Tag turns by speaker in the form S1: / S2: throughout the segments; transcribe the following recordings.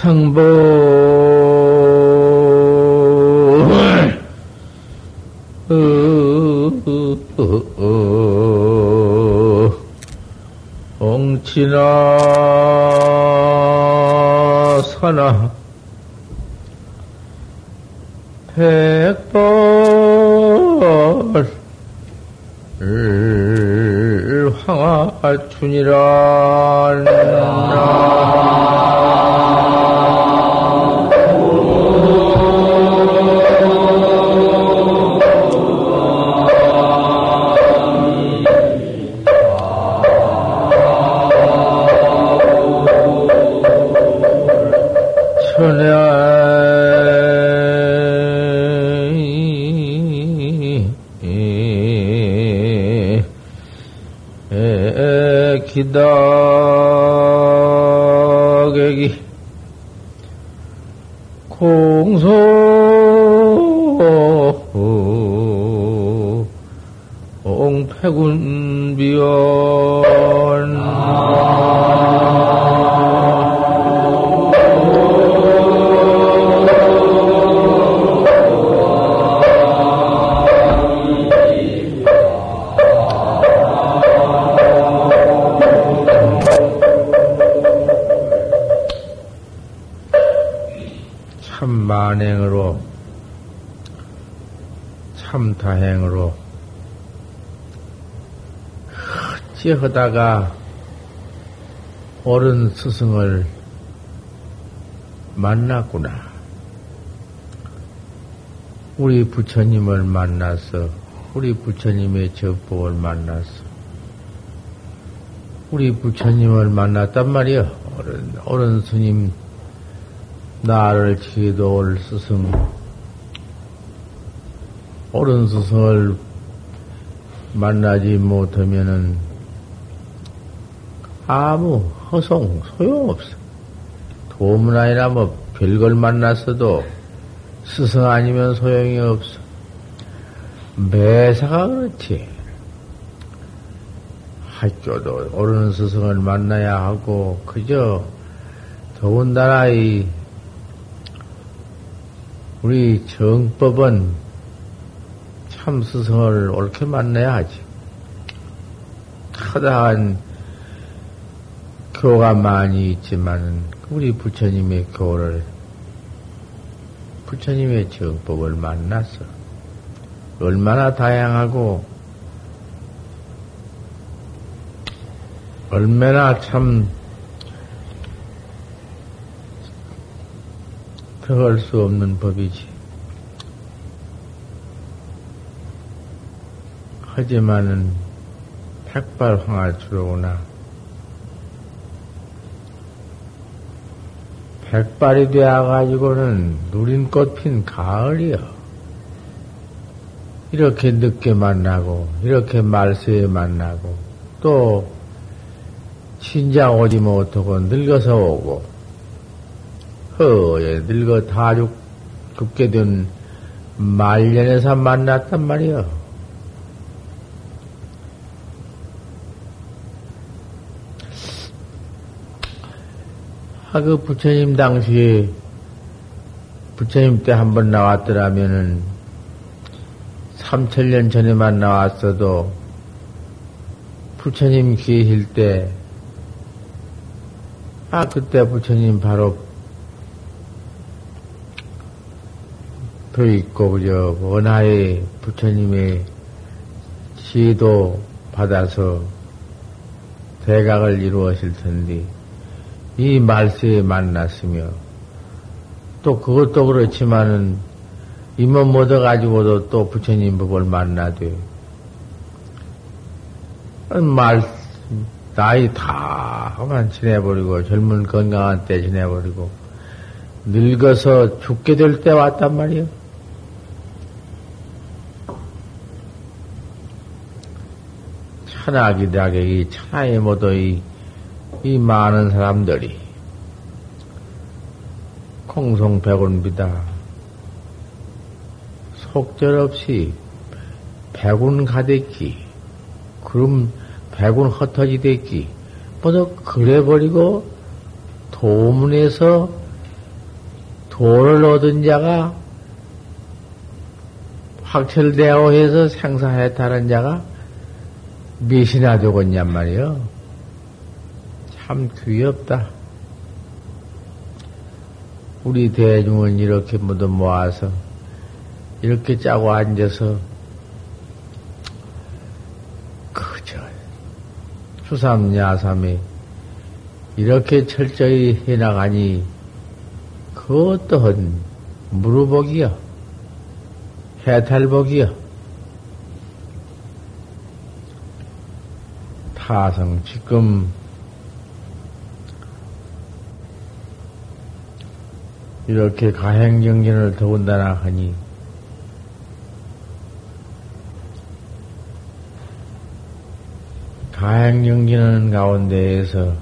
S1: 성보 옹치나 사나 백벌 황하춘이란 기 어찌 하다가 옳은 스승을 만났구나. 우리 부처님을 만나서 우리 부처님의 접복을 만났어. 우리 부처님을 만났단 말이야. 옳은, 옳은 스님, 나를 지도올 스승, 옳은 스승을 만나지 못하면은 아무 허송, 소용없어. 도문아니나 뭐 별걸 만났어도 스승 아니면 소용이 없어. 매사가 그렇지. 학교도 옳은 스승을 만나야 하고, 그저 더군다나 이 우리 정법은 참 스승을 옳게 만나야 하지. 커다란 교가 많이 있지만은 우리 부처님의 교를 부처님의 정법을 만났어. 얼마나 다양하고 얼마나 참 더할 수 없는 법이지. 하지만은 백발황아주로구나. 백발이 되어가지고는 누린 꽃 핀 가을이여. 이렇게 늦게 만나고, 이렇게 말세에 만나고, 또, 신장 오지 못하고 늙어서 오고, 허에 늙어 다 죽, 죽게 된 말년에서 만났단 말이여. 아, 그 부처님 당시에 부처님 때 한 번 나왔더라면은 3천년 전에만 나왔어도 부처님 계실 때, 아, 그때 부처님 바로 더 있고, 그저, 원하에 부처님의 지도 받아서 대각을 이루었을 텐데, 이 말세에 만났으며, 또 그것도 그렇지만은, 임원 못 얻어가지고도 또 부처님 법을 만나되, 말, 나이 다만 지내버리고, 젊은 건강한 때 지내버리고, 늙어서 죽게 될 때 왔단 말이요. 천하기다게 이 천하에 모두 이, 이 많은 사람들이 공송백운비다. 속절없이 백운 가득히 그럼 백운 흩어지댔기 모두 그래버리고 도문에서 도를 얻은 자가 확철되어 해서 생사해탈한 자가 몇이나 되겠냔 말이요. 참 귀엽다. 우리 대중은 이렇게 모두 모아서 이렇게 짜고 앉아서 그저 수삼야삼이 이렇게 철저히 해나가니 그 어떠한 무르복이여 해탈복이여 타성 지금 이렇게 가행정진을 더군다나 하니 가행정진하는 가운데에서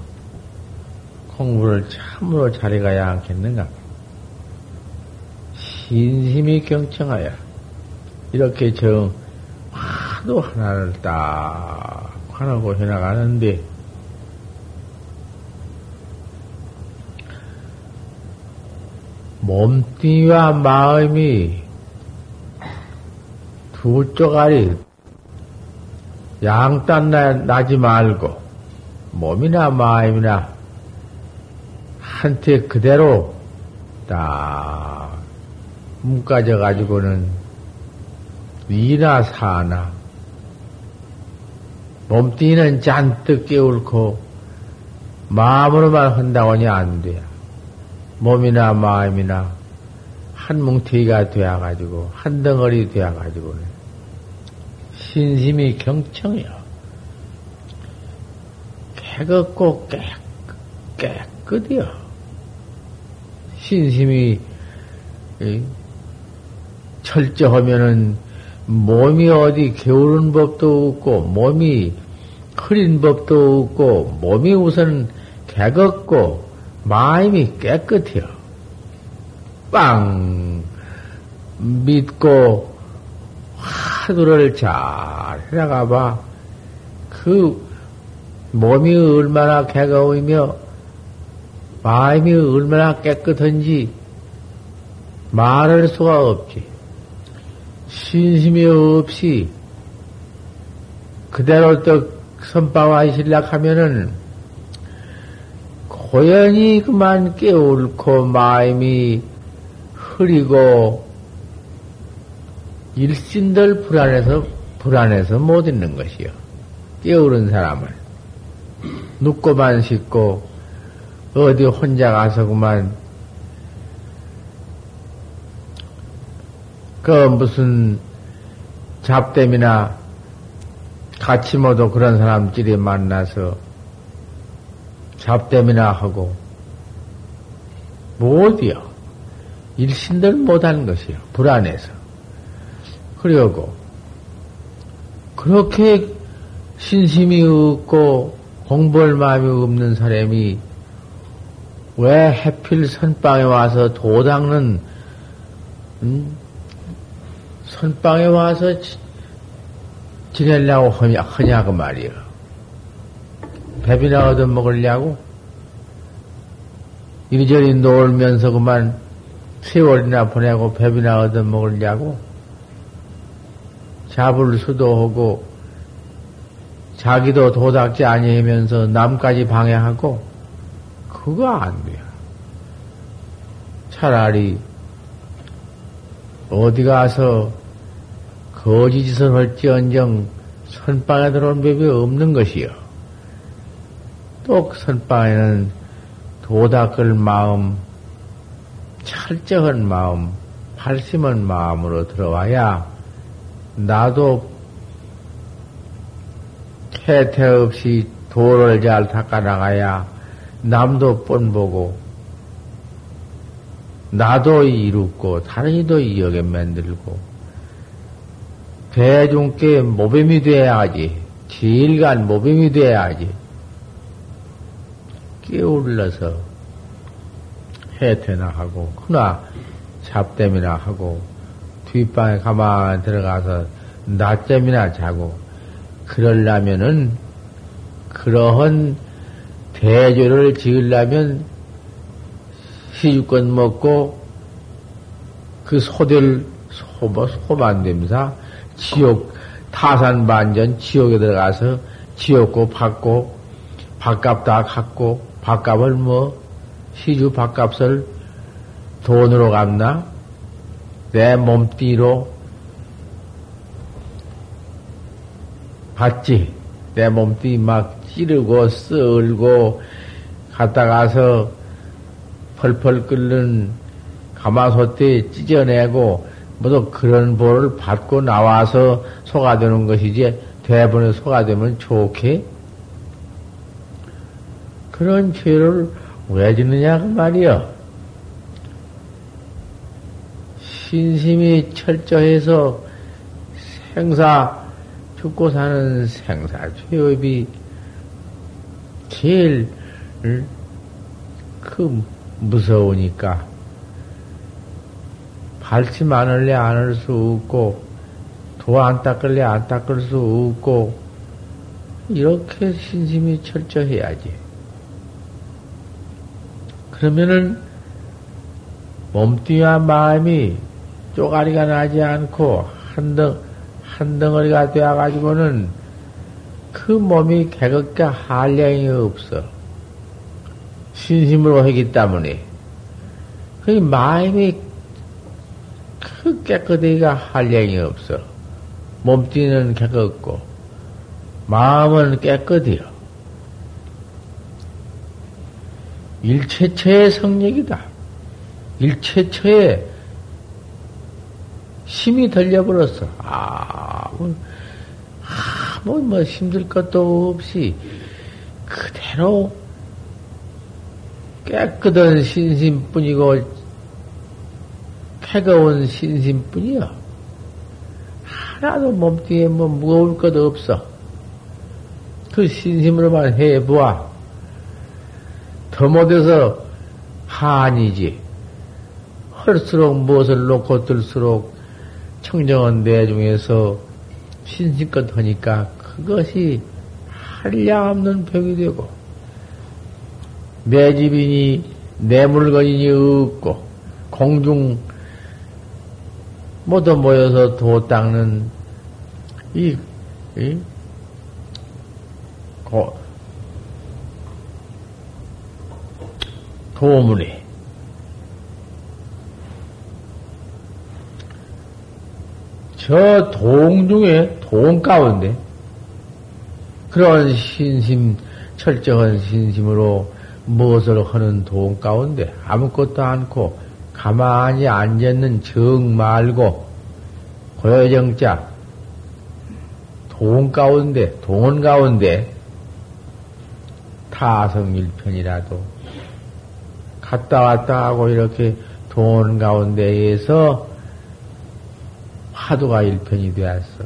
S1: 공부를 참으로 잘해가야 않겠는가? 신심이 경청하여 이렇게 정 화도 하나를 딱 하나고 해나가는데 몸뚱이와 마음이 두 쪼가리 양딴 나지 말고 몸이나 마음이나 한테 그대로 딱 묶어져 가지고는 위나 사나 몸뚱이는 잔뜩 깨울고 마음으로만 한다고는 안 돼요. 몸이나 마음이나 한 뭉태기가 되어가지고 한 덩어리 되어가지고는 신심이 경청이요. 깨끗고 깨, 깨끗이요. 신심이 철저하면은 몸이 어디 게으른 법도 없고 몸이 흐린 법도 없고 몸이 우선 개겁고 마음이 깨끗해요. 빵 믿고 화두를 잘 해나가 봐. 그 몸이 얼마나 개거이며 마음이 얼마나 깨끗한지 말할 수가 없지. 신심이 없이 그대로 또 선방와 실락 하면은 고연히 그만 깨울고 마음이 흐리고 일신들 불안해서 불안해서 못 있는 것이요. 깨우른 사람을 눕고만 씻고 어디 혼자 가서 그만 그 무슨 잡댐이나 같이 모두 그런 사람끼리 만나서 잡담이나 하고 못이요. 일신들 못하는 것이요. 불안해서. 그리고 그렇게 신심이 없고 공부할 마음이 없는 사람이 왜 해필 선방에 와서 도 닦는 음? 선방에 와서 지내려고 하냐, 하냐고 말이요. 밥이나 얻어 먹으려고 이리저리 놀면서 그만 세월이나 보내고 밥이나 얻어 먹으려고 잡을 수도 하고 자기도 도닥지 아니하면서 남까지 방해하고 그거 안 돼요. 차라리 어디 가서 거짓짓을 할지언정 선방에 들어온 법이 없는 것이요. 또 선방에는 도닦을 마음, 철저한 마음, 팔심한 마음으로 들어와야 나도 태태 없이 도를 잘 닦아 나가야 남도 뻔보고 나도 이롭고 다른 이도 이역에 만들고 대중께 모범이 돼야지 지일간 모범이 돼야지 끼어올라서 해태나 하고, 크나 잡댐이나 하고, 뒷방에 가만 들어가서 낮잠이나 자고, 그러려면은, 그러한 대조를 지으려면 시주권 먹고 그 소들, 소, 뭐, 소반됨사, 지옥, 타산 반전 지옥에 들어가서 지옥고 받고, 밥값 다 갖고, 밥값을 뭐, 시주 밥값을 돈으로 갚나? 내 몸띠로 받지. 내 몸띠 막 찌르고, 썰고, 갔다 가서 펄펄 끓는 가마솥에 찢어내고, 뭐도 그런 보를 받고 나와서 소가 되는 것이지, 대본에 소가 되면 좋게? 그런 죄를 왜 짓느냐, 그 말이여. 신심이 철저해서 생사, 죽고 사는 생사, 죄업이 제일, 그, 무서우니까. 발심 안 할래 안할수 없고, 도 안 닦을래 안 닦을 수 없고, 이렇게 신심이 철저해야지. 그러면은, 몸뚱이와 마음이 쪼가리가 나지 않고, 한 덩, 한 덩어리가 되어 가지고는, 그 몸이 개극게 한량이 없어. 신심으로 하기 때문에. 그 마음이 그 깨끗하기가 한량이 없어. 몸띠는 깨끗고, 마음은 깨끗해요. 일체처의 성력이다. 일체처의 힘이 들려버렸어. 아, 뭐, 아, 뭐, 뭐, 힘들 것도 없이, 그대로 깨끗한 신심뿐이고, 캐거운 신심뿐이요. 하나도 몸뚱이에 뭐 무거울 것 없어. 그 신심으로만 해보아. 더 못해서 한이지. 할수록 무엇을 놓고 들수록 청정한 내 중에서 신심껏 하니까 그것이 한량없는 벽이 되고, 내 집이니 내 물건이니 없고, 공중 모두 모여서 도 닦는 이, 이 고, 도문에 저 동 중에 동 가운데 그런 신심 철저한 신심으로 무엇을 하는 동 가운데 아무것도 않고 가만히 앉아있는 정 말고 고요정자 동 가운데 동원 가운데 타성일편이라도 갔다 왔다 하고 이렇게 동 가운데에서 화두가 일편이 되었어.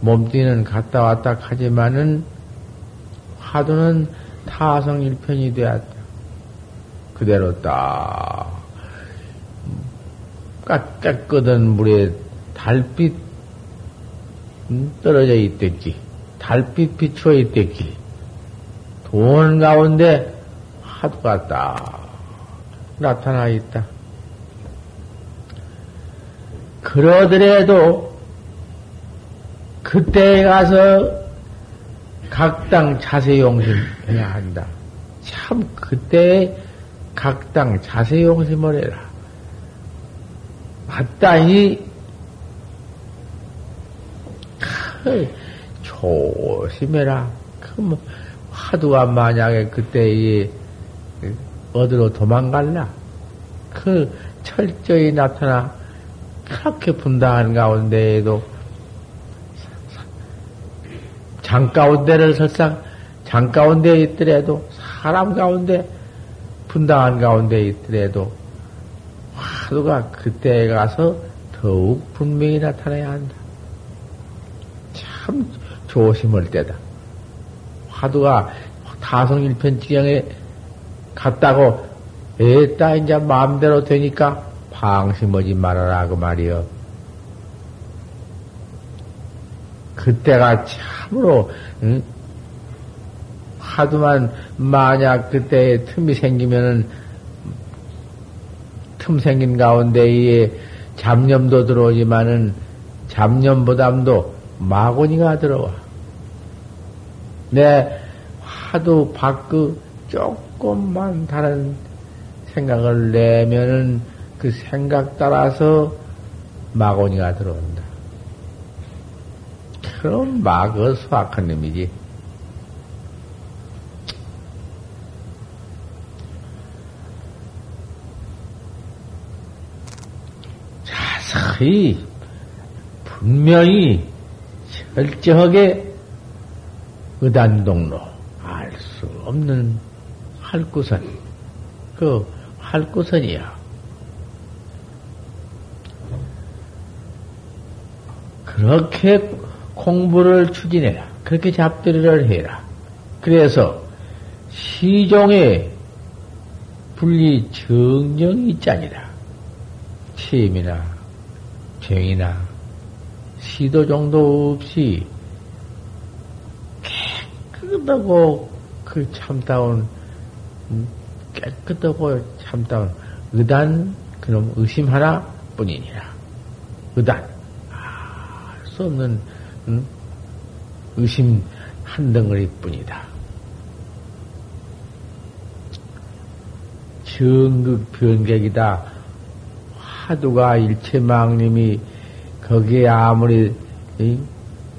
S1: 몸띠는 갔다 왔다 하지만은 화두는 타성 일편이 되었다. 그대로 딱 깨끗한 물에 달빛 음, 떨어져 있댔지. 달빛 비추어 있댔지. 돈 가운데 화두가 딱 나타나 있다. 그러더라도 그때에 가서 각당 자세용심해야 한다. 참 그때에 각당 자세용심을 해라. 마땅히 조심해라. 그 화두가 만약에 그때 어디로 도망갈라. 그 철저히 나타나 그렇게 분당한 가운데에도 장 가운데를 설상 장 가운데 있더라도 사람 가운데 분당한 가운데 있더라도 화두가 그때에 가서 더욱 분명히 나타나야 한다. 참 조심할 때다. 화두가 타성일편 지경에 갔다고 에따 이제 마음대로 되니까 방심하지 말아라 그 말이여. 그때가 참으로 응? 하두만 만약 그때 틈이 생기면은 틈 생긴 가운데에 잡념도 들어오지만은 잡념보담도 마구니가 들어와. 내 하도 밖의 조금만 다른 생각을 내면은 그 생각 따라서 마구니가 들어온다. 그럼 마그 수악한 놈이지. 자세히 분명히 철저하게 의단동로 알 수 없는 할구선 그 할구선이야. 그렇게 공부를 추진해라. 그렇게 잡들이를 해라. 그래서 시종에 분리 정령이 있자니라. 침이나 병이나 시도 정도 없이 깨끗하고 그 참다운 음, 깨끗하고 참다운 의단 그놈 의심 하나 뿐이니라. 의단 알수 없는 음, 의심 한 덩어리 뿐이다. 정극 변객이다. 화두가 일체망님이 거기에 아무리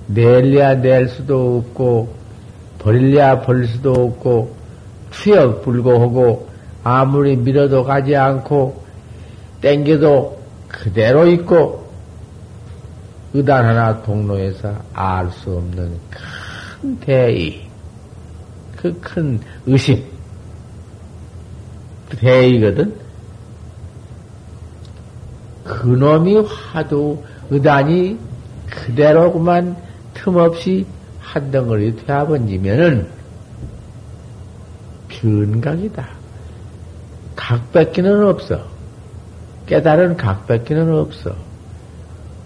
S1: 낼래야 낼 수도 없고 버릴래야 버릴 수도 없고 추역 불고하고 아무리 밀어도 가지 않고 땡겨도 그대로 있고 의단 하나 동로에서 알 수 없는 큰 대의 그 큰 의심 그 대의거든. 그놈이 화두 의단이 그대로구만 틈없이 한 덩어리 되어번지면은 변각이다. 각밖에는 없어. 깨달은 각밖에는 없어.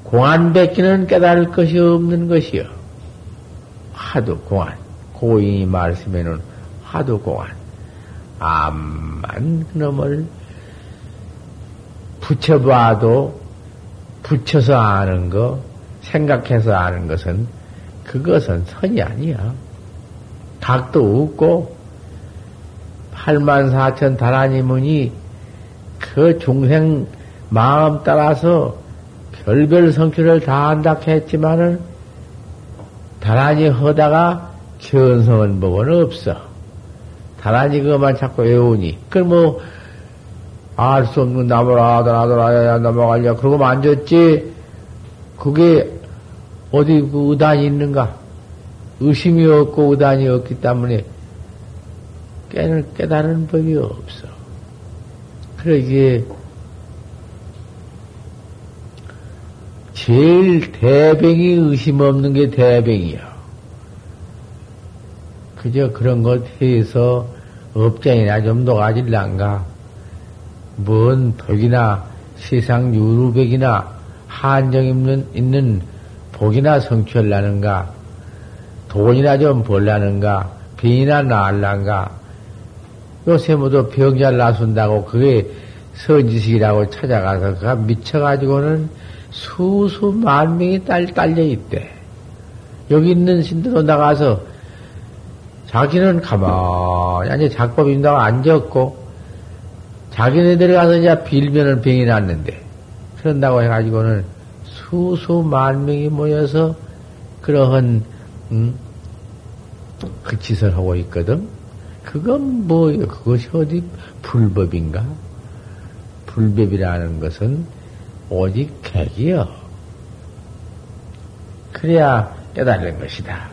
S1: 공안밖에는 깨달을 것이 없는 것이요. 하도 공안. 고인이 말씀에는 하도 공안. 암만 그놈을 붙여봐도 붙여서 아는 거, 생각해서 아는 것은 그것은 선이 아니야. 각도 없고 8만 4천 다라니문이 그 중생 마음 따라서 별별 성취를 다 한다 했지만은 다라니 허다가 견성은 법은 없어. 다라니 그것만 자꾸 외우니. 그럼 뭐 알 수 없는 나무를 아들 아들 아야 넘어가려 그러고 만졌지 그게 어디 그 의단이 있는가 의심이 없고 의단이 없기 때문에 깨는 깨달은 법이 없어 그러기에 제일 대병이 의심 없는 게 대병이야. 그저 그런 것 해서 업장이나 좀 녹아질란가. 뭔 덕이나 세상 유루백이나 한정 있는, 있는 복이나 성취하려는가, 돈이나 좀 벌라는가, 병이나 나을란가, 요새 모두 병잘 나순다고 그게 선지식이라고 찾아가서 그가 미쳐가지고는 수수 만 명이 딸, 딸려 있대. 여기 있는 신들로 나가서 자기는 가만히 앉아 작법 인다고 앉았고, 자기네들이 가서 이제 빌면은 병이 났는데, 그런다고 해가지고는 수수 만 명이 모여서 그러한, 음, 그 짓을 하고 있거든? 그건 뭐예요? 그것이 어디 불법인가? 불법이라는 것은 오직 객이요. 그래야 깨달는 것이다.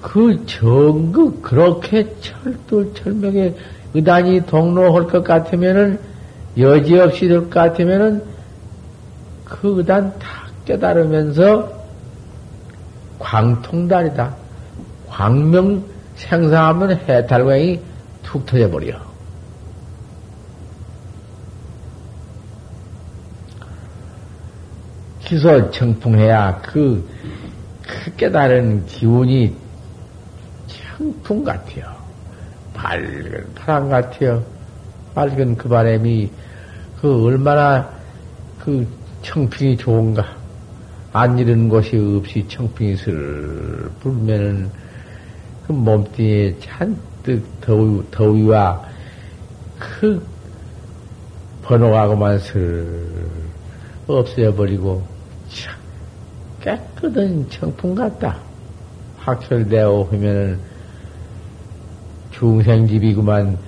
S1: 그 정극 그렇게 철두철명에 의단이 동로할 것 같으면은 여지없이 될 것 같으면은 그 의단 다 깨달으면서 광통달이다. 광명 생성하면 해탈광이 툭 터져버려. 기소 청풍해야 그, 그 깨달은 기운이 청풍 같아요. 밝은 파랑 같아요. 밝은 그 바람이 그 얼마나 그 청풍이 좋은가. 안 이런 것이 없이 청풍이 슬 불면은 그 몸뚱이에 잔뜩 더위, 더위와 그 번호하고만 슬 없애버리고 참 깨끗한 청풍 같다. 확철되어 하면은 중생집이구만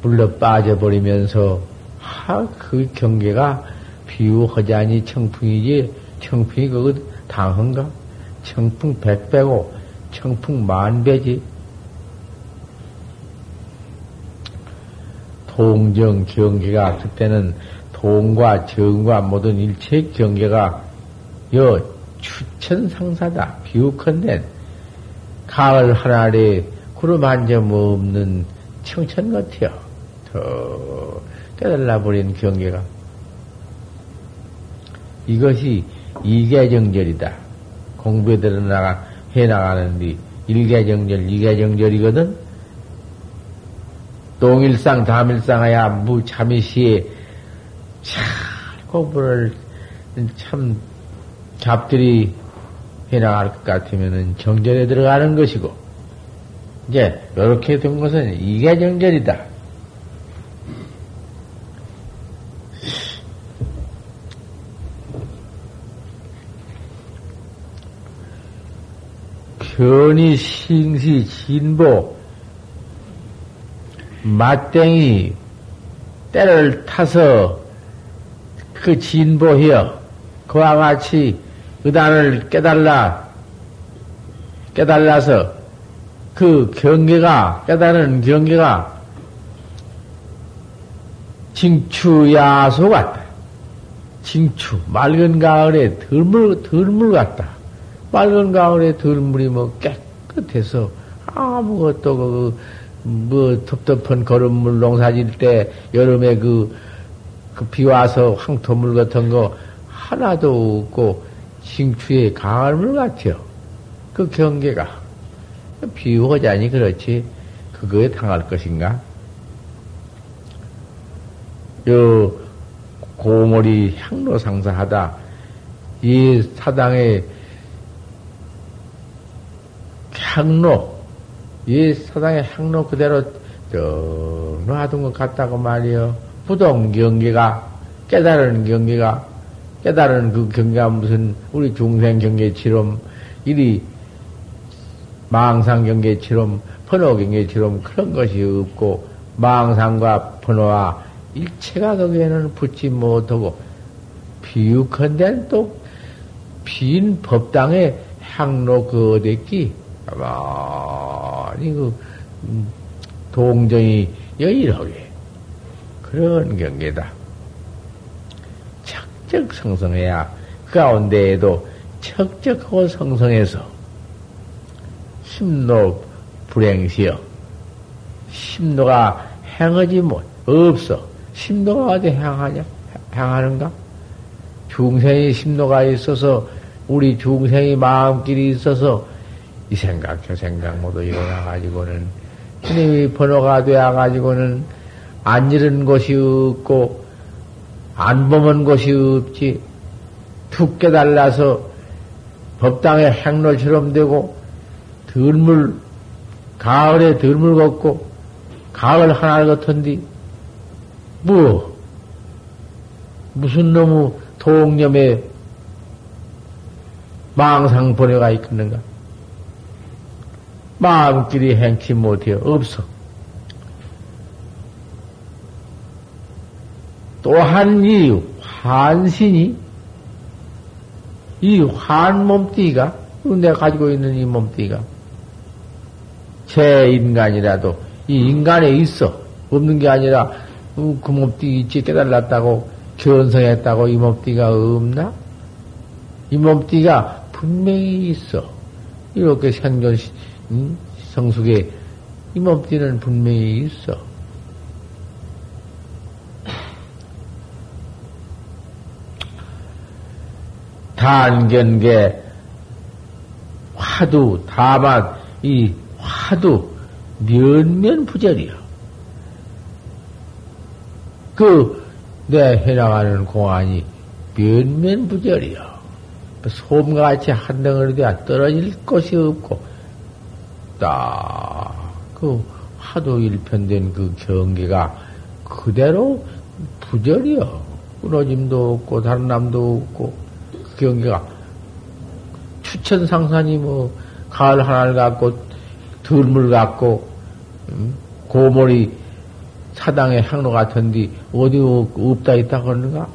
S1: 불러 빠져버리면서 하, 그 경계가 비유하자니 청풍이지 청풍이 그거 당한가? 청풍 백배고 청풍 만배지. 동정 경계가 그때는 동과 정과 모든 일체 경계가 여 추천상사다. 비우컨대 가을 하나에 구름 한 점 없는 청천 같아요. 더 깨달아 버린 경계가. 이것이 이계정절이다. 공부에 들어나가, 해나가는데, 일계정절, 이계정절이거든? 동일상, 담일상하야 무참이시에 잘 공부를 참 잡들이 해나갈 것 같으면은 정절에 들어가는 것이고, 이제, 이렇게 된 것은 이계정절이다. 변이 싱시 진보 맞땡이 때를 타서 그 진보하여 그와 같이 의단을 깨달라 깨달라서 그 경계가 깨달은 경계가 징추야소 같다. 징추 맑은 가을에 들물 들물 같다. 맑은 가을에 들물이 뭐 깨끗해서 아무것도 그, 뭐 텁텁한 거름물 농사질 때 여름에 그, 그 비 와서 황토물 같은 거 하나도 없고 징추의 강할물 같아요. 그 경계가. 비유하자니 그렇지. 그거에 당할 것인가? 요, 고모리 향로 상사하다. 이 사당에 향로, 이 사당의 향로 그대로 저 놔둔 것 같다고 말이요. 부동 경계가, 깨달은 경계가, 깨달은 그 경계가 무슨 우리 중생 경계처럼, 이리 망상 경계처럼, 번호 경계처럼 그런 것이 없고, 망상과 번호와 일체가 거기에는 붙지 못하고, 비유컨대 또, 빈 법당의 향로 그 어딨기? 가만히 그 음, 동정이 여일하게 그런 경계다. 척적 성성해야 그 가운데에도 척적하고 성성해서 심노 불행시여 심노가 행하지 못 없어. 심노가 어디 행하냐? 행하는가? 중생이 심노가 있어서 우리 중생이 마음길이 있어서 이 생각, 저 생각 모두 일어나가지고는, 스님이 번호가 되어가지고는, 안 잃은 것이 없고, 안 범은 것이 없지, 툭 깨달라서 법당의 행로처럼 되고, 들물, 가을에 들물 걷고, 가을 하나 같은디, 뭐, 무슨 놈의 동념에 망상 번뇌가 있겠는가? 마음끼리 행치 못해요. 없어. 또한 이 환신이, 이 환몸띠가, 내가 가지고 있는 이 몸띠가, 제 인간이라도 이 인간에 있어. 없는 게 아니라, 어, 그 몸띠 있지 깨달았다고, 견성했다고 이 몸띠가 없나? 이 몸띠가 분명히 있어. 이렇게 생존, 응? 성숙에 이 몸띠는 분명히 있어. 단견계 화두 다만 이 화두 면면 부절이요. 그, 내 해나가는 공안이 면면 부절이요. 솜같이 한 덩어리 되어 떨어질 곳이 없고, 딱, 그, 하도 일편된 그 경계가 그대로 부절이요. 끊어짐도 없고, 다른 남도 없고, 그 경계가 추천상산이 뭐, 가을 하나를 갖고, 들물 갖고, 음? 고모리 사당의 향로 같은데, 어디 없다 있다 그러는가?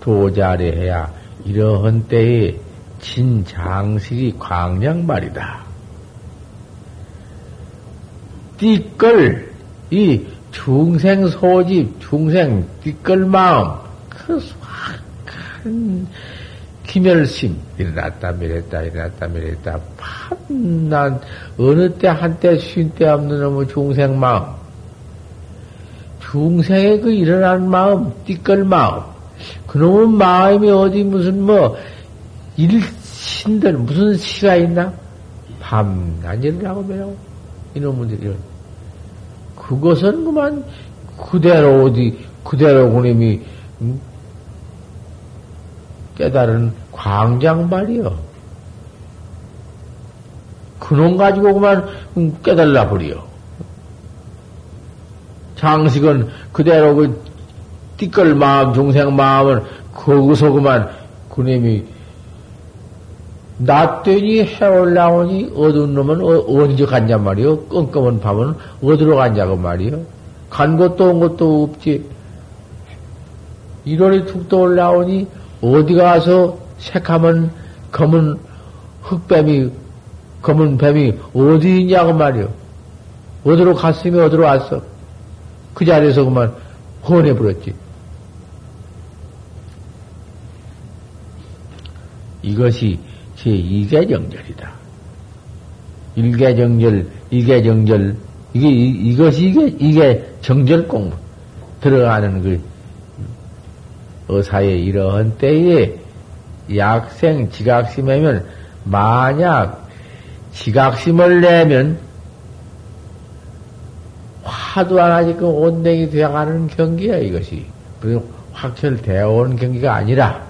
S1: 도자래 해야 이러한 때에 진장식이 광량 말이다. 띠끌, 이 중생 소집, 중생 띠끌 마음, 그 수확한 기멸심, 일어났다 미랬다, 일어났다 미랬다, 판난, 어느 때 한때 쉰 때 없는 놈의 중생 마음, 중생의 그 일어난 마음, 띠끌 마음, 그놈의 마음이 어디 무슨 뭐, 일신들 무슨 시가 있나? 밤낮 일하고 매요. 이놈들이. 그것은 그만 그대로 어디, 그대로 그놈이, 음? 깨달은 광장발이요. 그놈 가지고 그만 음, 깨달라 버려. 장식은 그대로 그 띠끌 마음, 중생 마음을 거기서 그만 그놈이 낮되니 해 올라오니 어두운 놈은 어, 언제 갔냔 말이요. 껌껌한 밤은 어디로 갔냐고 말이요. 간 것도 온 것도 없지. 1월이 툭 떠올라오니 어디 가서 새카만 검은 흑뱀이 검은 뱀이 어디 있냐고 말이요. 어디로 갔으면 어디로 왔어. 그 자리에서 그만 헌해버렸지. 이것이 제2개 정절이다. 1개 정절, 2개 정절, 이게, 이 것이 이게, 이게 정절 공부. 들어가는 그, 의사의 이러한 때에 약생 지각심하면, 만약 지각심을 내면, 안 하지 그 온댕이 되어가는 경기야, 이것이. 확철되어 온 경기가 아니라,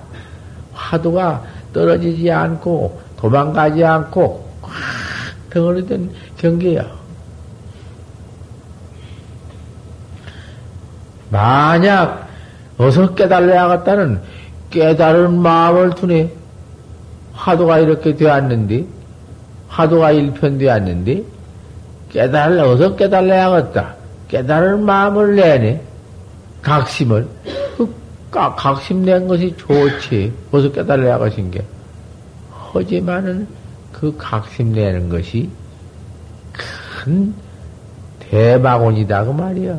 S1: 화두가 떨어지지 않고 도망가지 않고 꽉 덩어리된 경계야. 만약 어서 깨달아야겠다는 깨달은 마음을 두네 화두가 이렇게 되었는데 화두가 일편되었는데 깨달아 어서 깨달아야겠다. 깨달은 마음을 내네 각심을 각심 낸 것이 좋지. 어서 깨달아야 것인 게. 하지만은 그 각심 내는 것이 큰 대마곤이다. 그 말이야.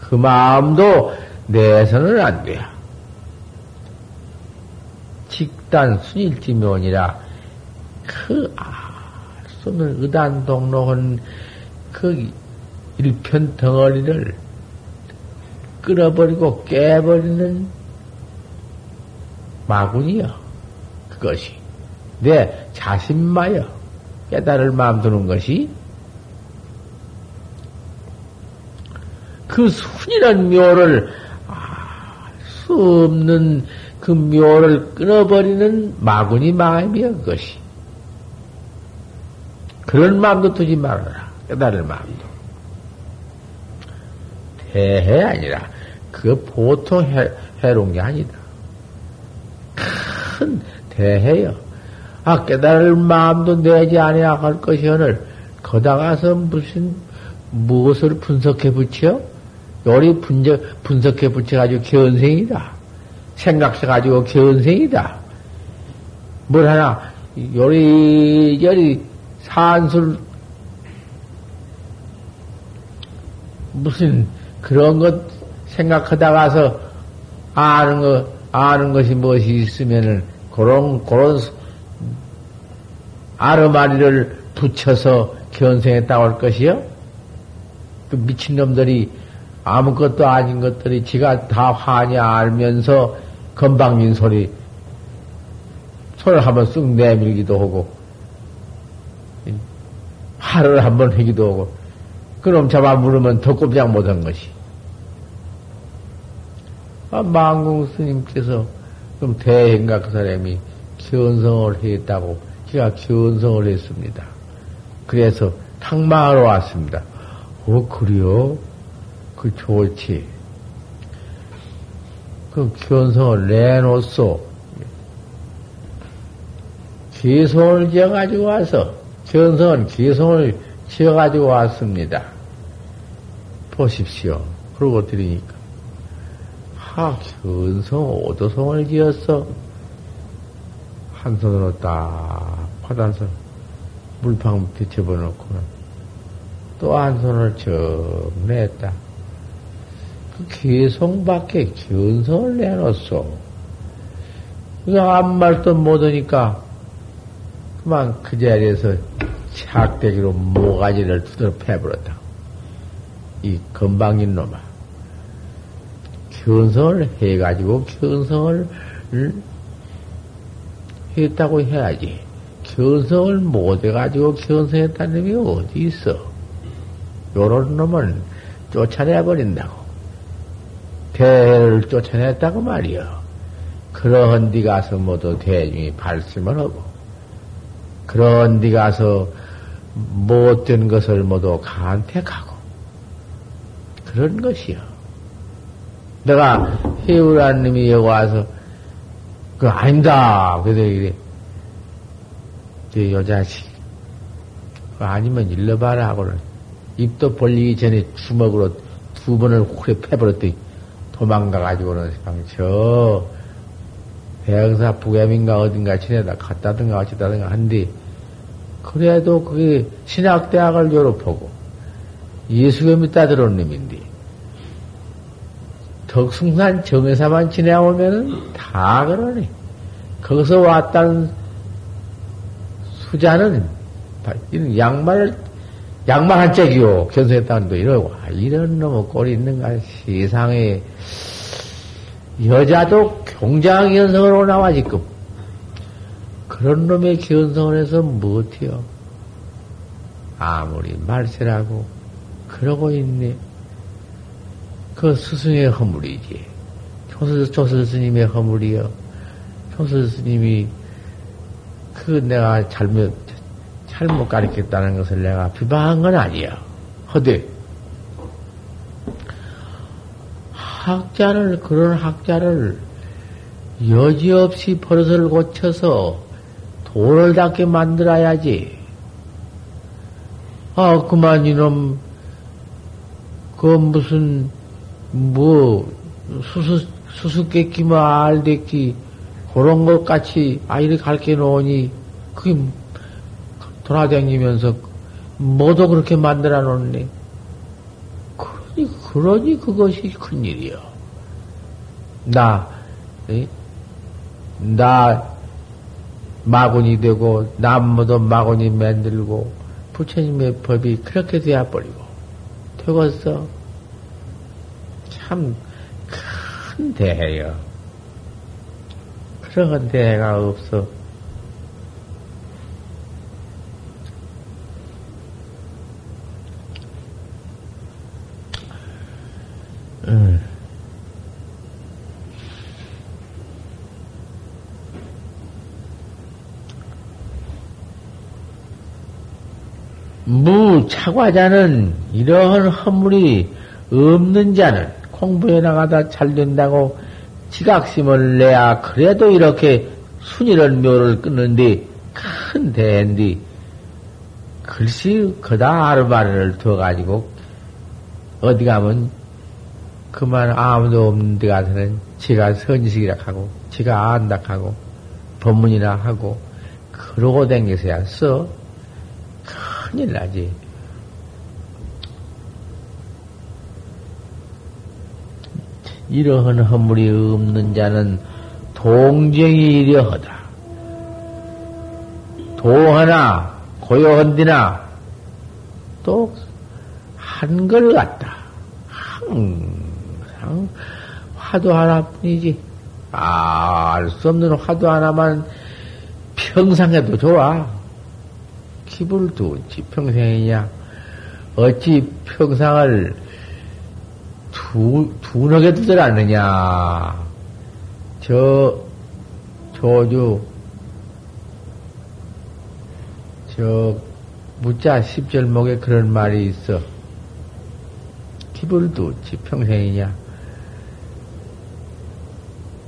S1: 그 마음도 내서는 안 돼. 직단 순일지면이라 그, 아, 쏘는 의단 동로한 그 일편 덩어리를 끊어버리고 깨버리는 마군이여. 그것이. 내 자신마여. 깨달을 마음 두는 것이 그 순이란 묘를 알 수 없는 그 묘를 끊어버리는 마군이 마음이여 그것이. 그런 마음도 두지 말아라. 깨달을 마음도. 대해 아니라 그 보통 해, 해로운 게 아니다. 큰 대해요. 아, 깨달을 마음도 내지 아니야할 것이 오늘 거다가서 무슨 무엇을 분석해 붙여? 요리 분적, 분석해 붙여가지고 견생이다. 생각해 가지고 견생이다. 뭘 하나, 요리저리 산술, 무슨 그런 것 생각하다가서 아는 거, 아는 것이 무엇이 있으면은 그런, 그런 아르마리를 붙여서 견생했다고 할 것이요? 그 미친놈들이 아무것도 아닌 것들이 지가 다 화냐 알면서 건방진 소리, 손을 한번 쑥 내밀기도 하고, 화를 한번 하기도 하고, 그럼 잡아 물으면 더 꼼짝 못한 것이. 아, 망궁 스님께서 그럼 대행각 그 사람이 견성을 했다고 제가 견성을 했습니다. 그래서 탕마하러 왔습니다. 어, 그래요? 그 좋지. 그 견성을 내놓소. 개성을 지어가지고 와서, 견성은 개성을 지어가지고 왔습니다. 보십시오. 그러고 드리니까. 하, 견성 오도성을 지었어. 한 손으로 딱 파단서 물방 밑에 접어놓고는 또 한 손을 쭉 냈다. 그 개성 밖에 견성을 내놓소. 그냥 아무 말도 못하니까 그만 그 자리에서 착대기로 모가지를 두드려 패버렸다. 이 건방진 놈아. 견성을 해가지고 견성을 했다고 해야지. 견성을 못해가지고 견성했다는 놈이 어디 있어? 요런 놈은 쫓아내버린다고. 대를 쫓아냈다고 말이여. 그러한 디 가서 모두 대중이 발심을 하고, 그런 디 가서 못된 것을 모두 간택하고, 그런 것이요. 내가 해우라는 놈이 여기 와서, 그, 아닙니다. 그래서 이래. 저 여자식. 그 아니면 일러봐라 하고는 입도 벌리기 전에 주먹으로 두 번을 후에 패버렸더니 도망가가지고는 저 대형사 북엠인가 어딘가 지내다 갔다든가 어찌다든가 한디 그래도 그게 신학대학을 졸업하고 예수교 믿다 들어온 놈인데 덕숭산 정회사만 지내오면은 다 그러네. 거기서 왔다는 수자는 양말 양말 한 짝이요. 견성했다는 거 이러고 아, 이런 놈의 꼴이 있는가. 세상에. 여자도 경장 견성으로 나와 지금 그런 놈의 견성을 해서 못해요? 아무리 말세라고 그러고 있네 그 스승의 허물이지 조스, 조스 스님의 허물이요 조스 스님이 그 내가 잘못 잘못 가르쳤다는 것을 내가 비방한 건 아니야. 허대. 학자를, 그런 학자를 여지없이 버릇을 고쳐서 돈을 닦게 만들어야지. 아, 그만 이놈, 그 무슨, 뭐, 수수, 수수께끼, 뭐, 알대끼, 그런 것 같이 아이를 가르쳐 놓으니, 그게 돌아다니면서 뭐도 그렇게 만들어 놓네. 그러니, 그러니 그것이 큰일이요. 나, 에? 나 마군이 되고, 남모도 마군이 만들고, 부처님의 법이 그렇게 되어버리고, 되었어. 참, 큰 대해요. 그런 대해가 없어. 무 차과자는 이러한 허물이 없는 자는 공부해 나가다 잘 된다고 지각심을 내야 그래도 이렇게 순이런 묘를 끊는데 큰 대인데 글씨 그다 아르바를 두어가지고 어디 가면 그만 아무도 없는 데 가서는 지가 선지식이라 하고 지가 안다 하고 법문이라 하고 그러고 댕겨서야 써 큰일 나지. 이러한 허물이 없는 자는 동정이 이려하다. 도하나 고요한디나 또 한걸 같다. 항상 화두 하나뿐이지. 알수 없는 화두 하나만 평상해도 좋아. 기불 두지 평생이냐. 어찌 평상을 두, 둔하게 두질 않느냐. 저, 조주, 저, 무자 십절목에 그런 말이 있어. 기불 두지 평생이냐.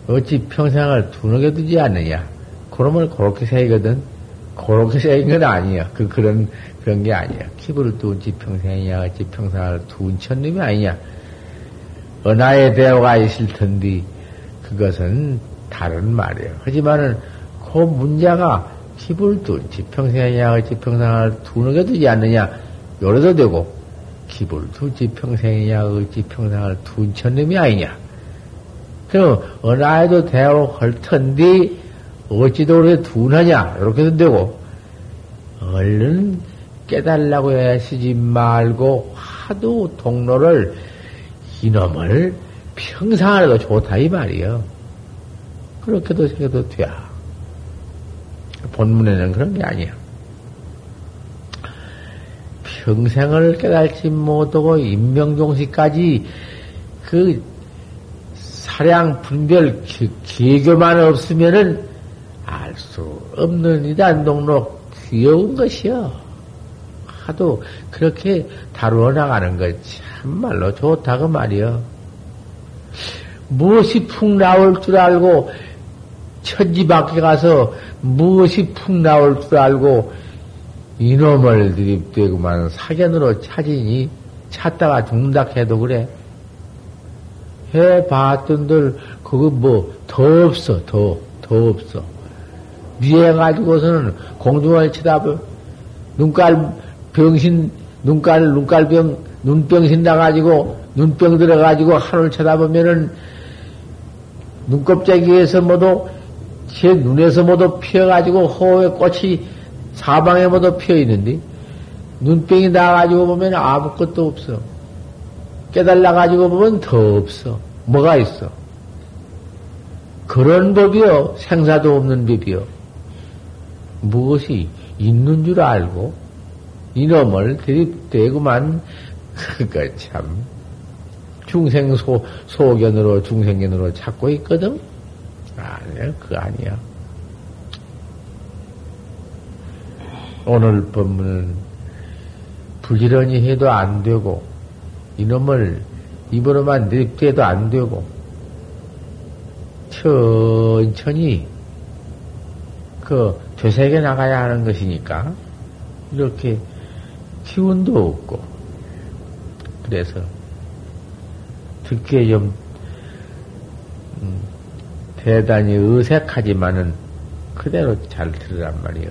S1: 어찌 평생을 둔하게 두지 않느냐. 그러면 그렇게 생기거든. 그렇게 생긴 건 아니야. 그, 그런, 그런 게 아니야. 기부를 두지 평생이냐. 어찌 평생을 둔 천님이 아니냐. 은하의 대화가 있을 텐데, 그것은 다른 말이에요. 하지만은, 그 문자가 기부를 두지 평생이냐. 어찌 평생을 둔하게 두지 않느냐. 요래도 되고, 기부를 두지 평생이냐. 어찌 평생을 둔 천님이 아니냐. 그럼 은하에도 대화할 텐데 어찌도 그렇게 둔하냐 이렇게도 되고 얼른 깨달라고 해시지 말고 하도 동로를 이놈을 평상하도 좋다 이 말이요. 그렇게도 생각도 돼. 본문에는 그런 게 아니야. 평생을 깨달지 못하고 인명종식까지 그 사량 분별 기교만 없으면은 알 수 없는 이단동로 귀여운 것이여. 하도 그렇게 다루어 나가는 것 참말로 좋다고 말이여. 무엇이 푹 나올 줄 알고 천지 밖에 가서 무엇이 푹 나올 줄 알고 이놈을 들이대고만 사견으로 찾으니 찾다가 죽는다 해도 그래. 해 봤던들 그거 뭐 더 없어 더더 없어 위에 가지고서는 공중을 쳐다보 눈깔 병신 눈깔 눈깔병 눈병 신 나가지고 눈병 들어가지고 하늘 쳐다보면은 눈껍데기에서 모두 제 눈에서 모두 피어가지고 호의 꽃이 사방에 모두 피어 있는데 눈병이 나가지고 보면 아무것도 없어. 깨달아가지고 보면 더 없어. 뭐가 있어? 그런 법이요. 생사도 없는 법이요. 무엇이 있는 줄 알고, 이놈을 들이대고만, 그거 참, 중생 소, 소견으로, 중생견으로 찾고 있거든? 아니야, 그거 아니야. 오늘 법문은 부지런히 해도 안 되고, 이놈을 입으로만 늙게도 안 되고, 천천히, 그, 되새겨 나가야 하는 것이니까, 이렇게 기운도 없고, 그래서, 듣기에 좀, 음, 대단히 어색하지만은, 그대로 잘 들으란 말이요.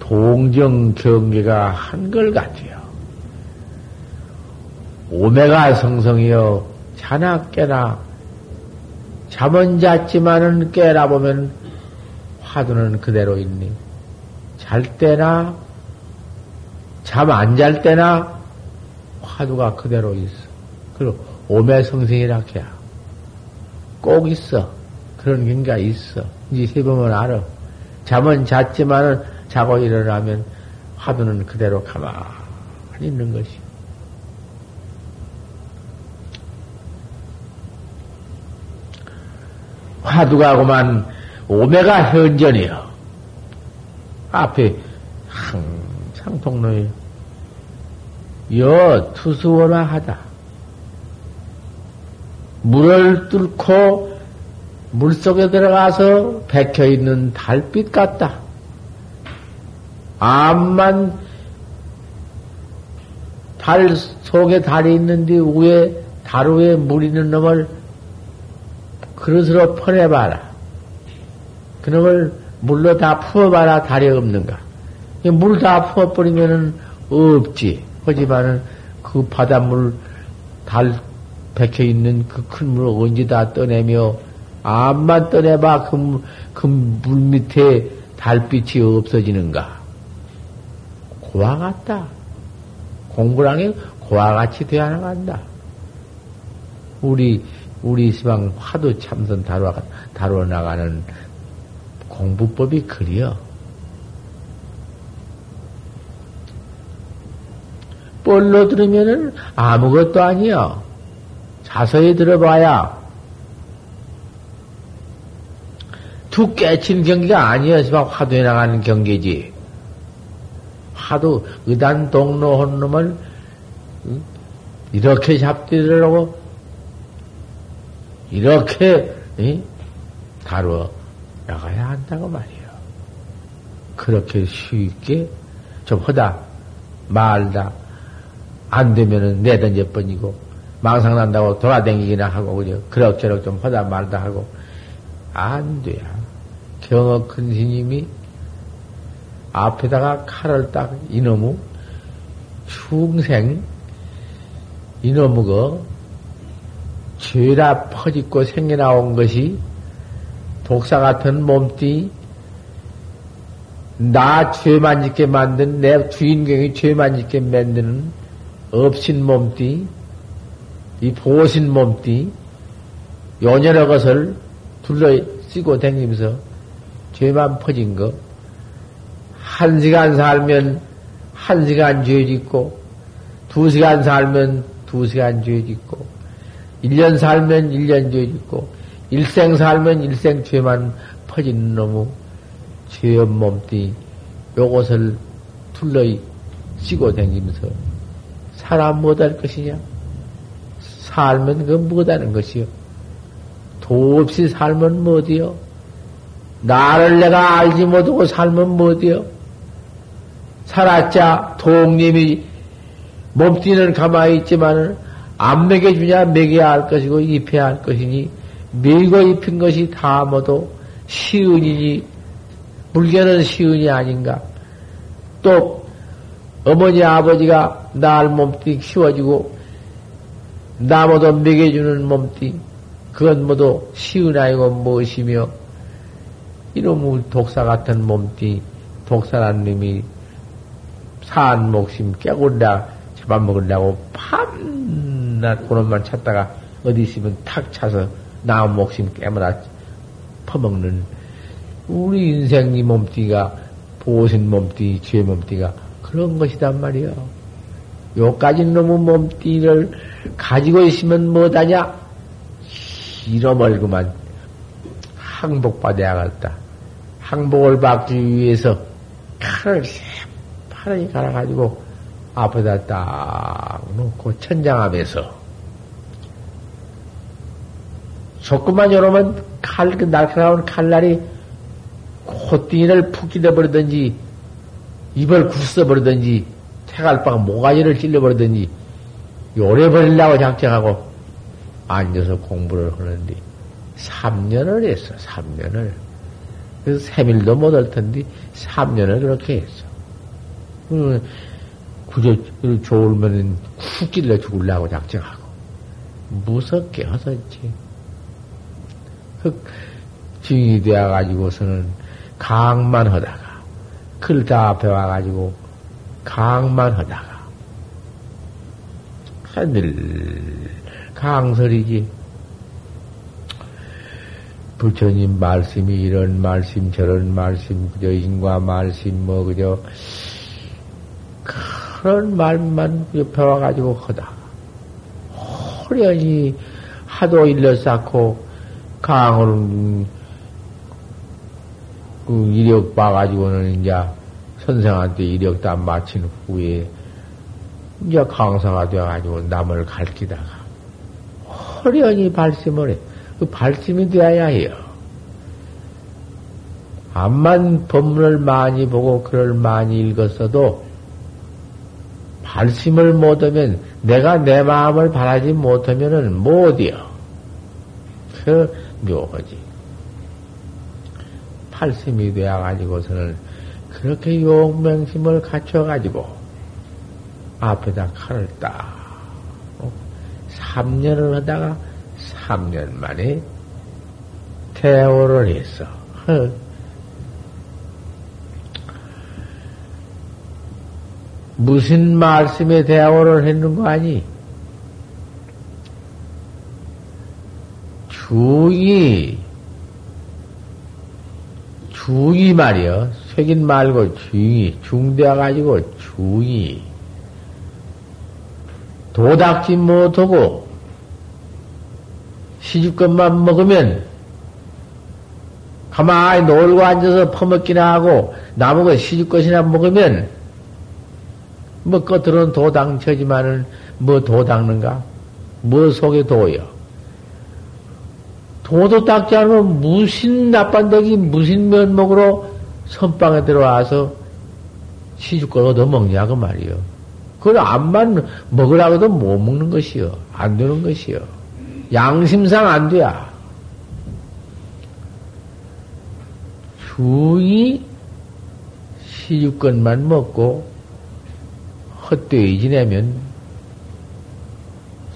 S1: 동정 경계가 한걸 같아요. 오메가 성성이여 자나 깨나 잠은 잤지만은 깨라 보면 화두는 그대로 있니. 잘 때나 잠 안 잘 때나 화두가 그대로 있어. 그리고 오메 성성이라 해야 꼭 있어. 그런 경가 있어. 이제 세보면 알아. 잠은 잤지만은 자고 일어나면 화두는 그대로 가만히 있는 것이. 화두가 그만 오메가 현전이요. 앞에 항 상 통로에 여 투수원화 하다. 물을 뚫고 물 속에 들어가서 백혀 있는 달빛 같다. 암만 달 속에 달이 있는데 위에 달 위에 물 있는 놈을 그릇으로 퍼내봐라. 그놈을 물로 다 부어봐라. 달이 없는가. 물 다 부어버리면은 없지. 하지만은 그 바닷물 달 백혀 있는 그 큰 물을 언제 다 떠내며 암만 떠내봐 그물그 밑에 달빛이 없어지는가. 고와 같다. 공부랑이 고와 같이 되어 나간다. 우리 우리 시방 화두 참선 다루어, 다루어 나가는 공부법이 그리어. 뻘로 들으면은 아무것도 아니요. 자세히 들어봐야 툭 깨친 경기가 아니었지만 화두에 나가는 경기지. 화두 의단 동로 한 놈을 이렇게 잡들으라고 이렇게 다루어 나가야 한다고 말이에요. 그렇게 쉽게 좀 하다 말다 안 되면은 내던져 번이고 망상 난다고 돌아다니기나 하고 그죠 그럭저럭 좀 하다 말다 하고 안 돼야 경어 큰 스님이 앞에다가 칼을 딱 이놈의 충생 이놈의 그 죄라 퍼짓고 생겨나온 것이 독사 같은 몸띠 나 죄만 짓게 만든 내 주인공이 죄만 짓게 만드는 업신 몸띠, 이 보신 몸띠, 요녀의 것을 둘러 쓰고 다니면서 죄만 퍼진 거, 한 시간 살면 한 시간 죄 짓고, 두 시간 살면 두 시간 죄 짓고, 일 년 살면 일 년 죄 짓고, 일생 살면 일생 죄만 퍼진 놈의 죄업 몸띠, 요것을 둘러 쓰고 다니면서 사람 못할 것이냐? 살면 그 못하는 것이요. 도 없이 살면 뭐디요? 나를 내가 알지 못하고 살면 뭐디요? 살았자 동님이 몸띠는 가만히 있지만은 안 먹여주냐 먹여야 할 것이고 입혀야 할 것이니 먹이고 입힌 것이 다 모두 시은이니 불교는 시은이 아닌가? 또 어머니 아버지가 날 몸띠 키워주고 나 모두 먹여주는 몸띠 그건 모두 시은 아니고 무엇이며 이놈의 독사 같은 몸띠 독사란 놈이 산 목심 깨고라 잡아먹으려고 밤낮 그놈만 찾다가 어디 있으면 탁 차서 나무 목심 깨물어 퍼먹는 우리 인생 이 몸띠가 보신 몸띠, 죄 몸띠가 그런 것이단 말이요. 요까지 놈의 몸띠를 가지고 있으면 뭐하냐? 잃어버리고만 항복받아야겠다. 항복을 받기 위해서 칼을 새파랗게 갈아가지고 앞에다 딱 놓고 천장하면서 조금만 열으면 칼, 그 날카로운 칼날이 콧등이를 푹 찔러버리든지, 입을 굳어버리든지, 태갈빵 모가지를 찔러버리든지, 요래버리려고 작정하고 앉아서 공부를 하는데, 3년을 했어, 3년을. 그래서 3일도 못 할 텐데, 3년을 그렇게 했어. 그, 구조, 좋으면은 쿡 찔러 죽으려고 작정하고. 무섭게 하었지. 그, 증이 되어가지고서는 강만 하다가, 글다 앞에 와가지고, 강만 하다가, 하늘, 강설이지. 부처님 말씀이 이런 말씀, 저런 말씀, 그저 인과 말씀, 뭐, 그저, 그런 말만 옆에 와가지고 하다. 호련히 하도 일러 쌓고, 강을 그 이력 봐가지고는 이제 선생한테 이력 다 마친 후에 이제 강사가 되어가지고 남을 가르치다가 허련히 발심을 해. 그 발심이 되어야 해요. 암만 법문을 많이 보고 글을 많이 읽었어도 발심을 못하면 내가 내 마음을 바라지 못하면은 못이요. 그 묘하지. 팔심이 되어가지고서는 그렇게 용맹심을 갖춰가지고 앞에다 칼을 딱 3년을 하다가 3년 만에 대오를 했어. 무슨 말씀에 대오를 했는 거 아니? 중이 중이 말이요. 색인 말고 중이, 중되어가지고 중이. 도닥지 못하고 시집것만 먹으면 가만히 놀고 앉아서 퍼먹기나 하고 나무가 시집것이나 먹으면 뭐 겉으로는 도당처지만은 뭐 도닦는가? 뭐 속에 도요? 도도 닦지 않으면 무슨 나빤데기 무슨 면목으로 선방에 들어와서 시주걸 얻어먹냐 그 말이요. 그걸 암만 먹으라고도 못 먹는 것이요. 안 되는 것이요. 양심상 안 돼야. 중이 시주권만 먹고 헛되이 지내면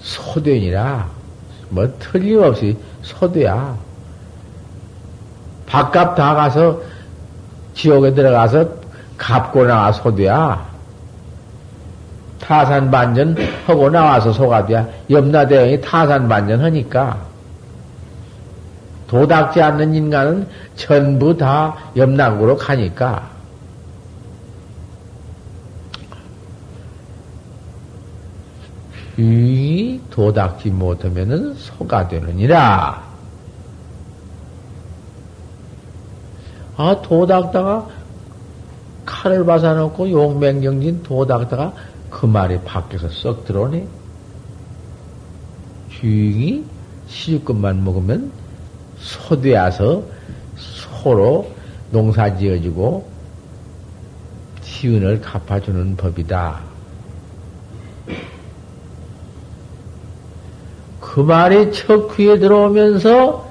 S1: 소되니라 뭐 틀림없이 소돼야 밥값 다 가서 지옥에 들어가서 갚고 나와 소돼야. 타산 반전 하고 나와서 소가 돼야. 염라대왕이 타산 반전 하니까. 도닥지 않는 인간은 전부 다 염락으로 가니까. 이 도닥지 못하면은 소가 되느니라. 아, 도닥다가 칼을 받아놓고 용맹경진 도닥다가 그 말이 밖에서 썩 들어오네. 주인이 시주것만 먹으면 소되어서 소로 농사 지어지고 지은을 갚아주는 법이다. 그 말이 척 귀에 들어오면서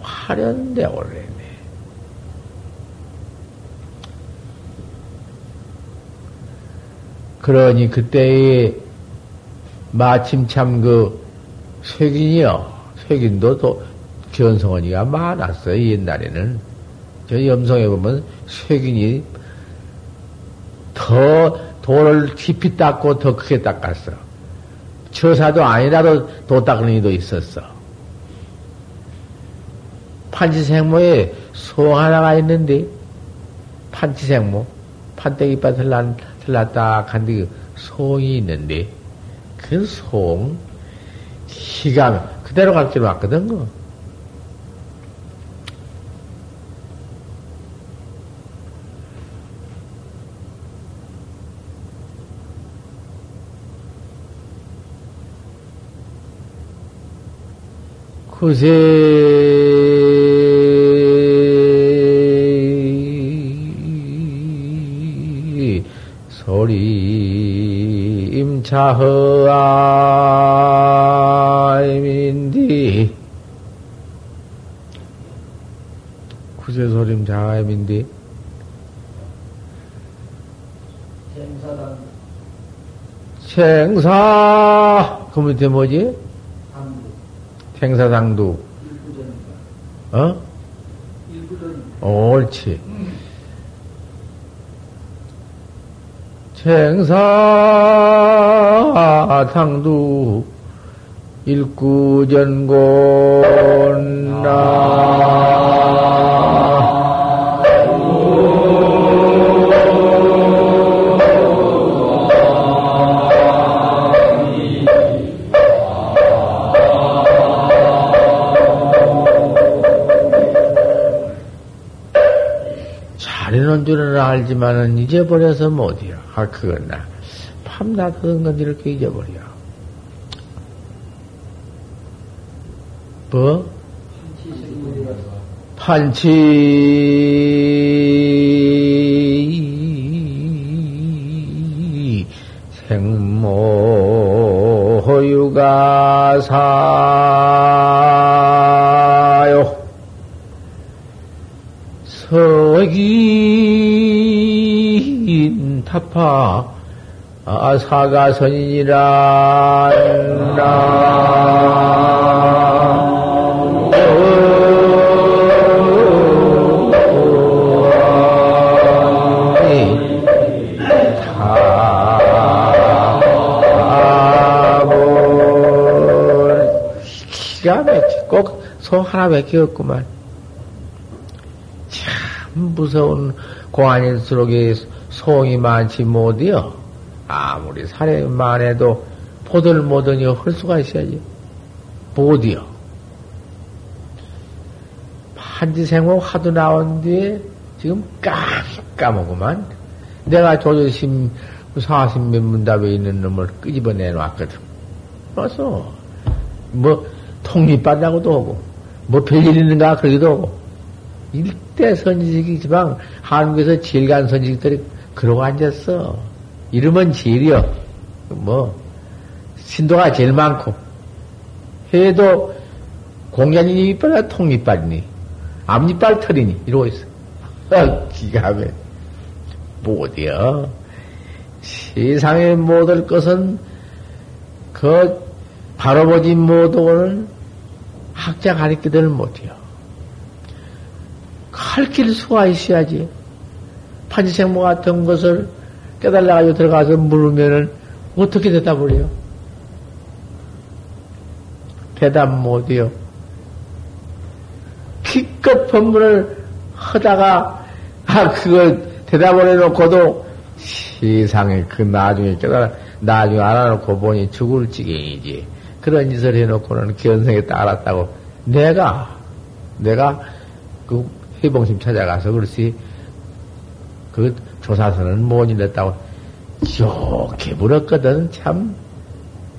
S1: 화련돼 오래네. 그러니 그때에 마침 참 그 쇠긴이요. 쇠긴도 또 견성원이가 많았어요. 옛날에는. 저 염성에 보면 쇠긴이 더 돌을 깊이 닦고 더 크게 닦았어. 처사도 아니라도 도 닦는 이도 있었어. 판치생모에 소 하나가 있는데, 판치생모, 판때기밭을 난, 들렀다 간데 그 송이 있는데, 그 송, 기가 그대로 갈줄 왔거든, 그. 그새 소리 임차허아임인디 구세 소림 자아임인디 생사 그 밑에 뭐지? 생사상도. 어? 옳지. 생사상도 일구전곤 나 잘해놓은 줄은 알지만은 잊어버려서 못이야. 아, 그건 나. 밤낮 하던 건 이렇게 잊어버려. 뭐? 판치 막혀. 꼭소 하나밖에 없구만. 참 무서운 공안일수록에 소이 많지 못이여. 사례만 해도 호들 뭐더니 할 수가 있어야지. 못이요. 한지생모 하도 나온 뒤에 지금 깜깜하구만. 내가 조조심 40몇 문답에 있는 놈을 끄집어 내놓았거든. 그래서, 뭐, 통립받다고도 하고, 뭐 별일 있는가 그러기도 하고, 일대 선지식이지만 한국에서 질간 선지식들이 그러고 앉았어. 이름은 질이여. 뭐, 신도가 제일 많고, 해도 공연이 이빨이나 통이빨이니, 앞니빨 털이니, 이러고 있어. 아, 기가 막 못이여. 세상에 못할 것은 그 바로 보지 못하고는 학자 가르치들 못해요. 가르칠 수가 있어야지. 판지생모 같은 것을 깨달아가지고 들어가서 물으면은 어떻게 대답을 해요? 대답 못해요. 기껏 법문을 하다가, 아, 그거 대답을 해놓고도 세상에 그 나중에 깨달아, 나중에 알아놓고 보니 죽을 지경이지. 그런 짓을 해놓고는 견성에 따랐다고. 내가, 내가 그 해봉심 찾아가서 그렇지, 그 조사선은 못 일렀다고 좋게 물었거든. 참,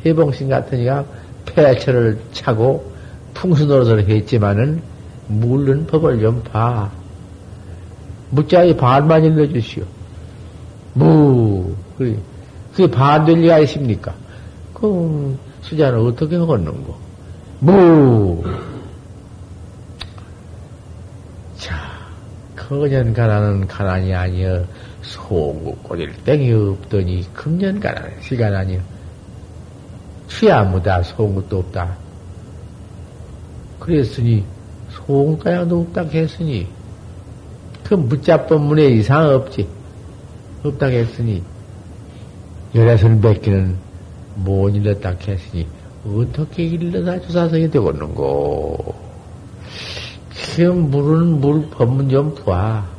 S1: 해봉심 같으니까 폐철을 차고 풍수 노릇을 했지만은 물른 법을 좀 봐. 무자의 반만 일러주시오. 무, 그래. 그게 반될 리가 있습니까? 그 수자는 어떻게 걷는고? 무. 자, 거년 가난은 가난이 아니여 소구 꼬릴 땡이 없더니 금년 가난은 시간 아니여. 취야무다 소금도 없다. 그랬으니 소금가야도 없다 했으니 그 무자법문에 이상 없지. 없다 했으니 열애선 뱉기는 못 일렀다 했으니 어떻게 일러다 주사성이 되겠는고. 지금 물은 물 법문 좀 봐.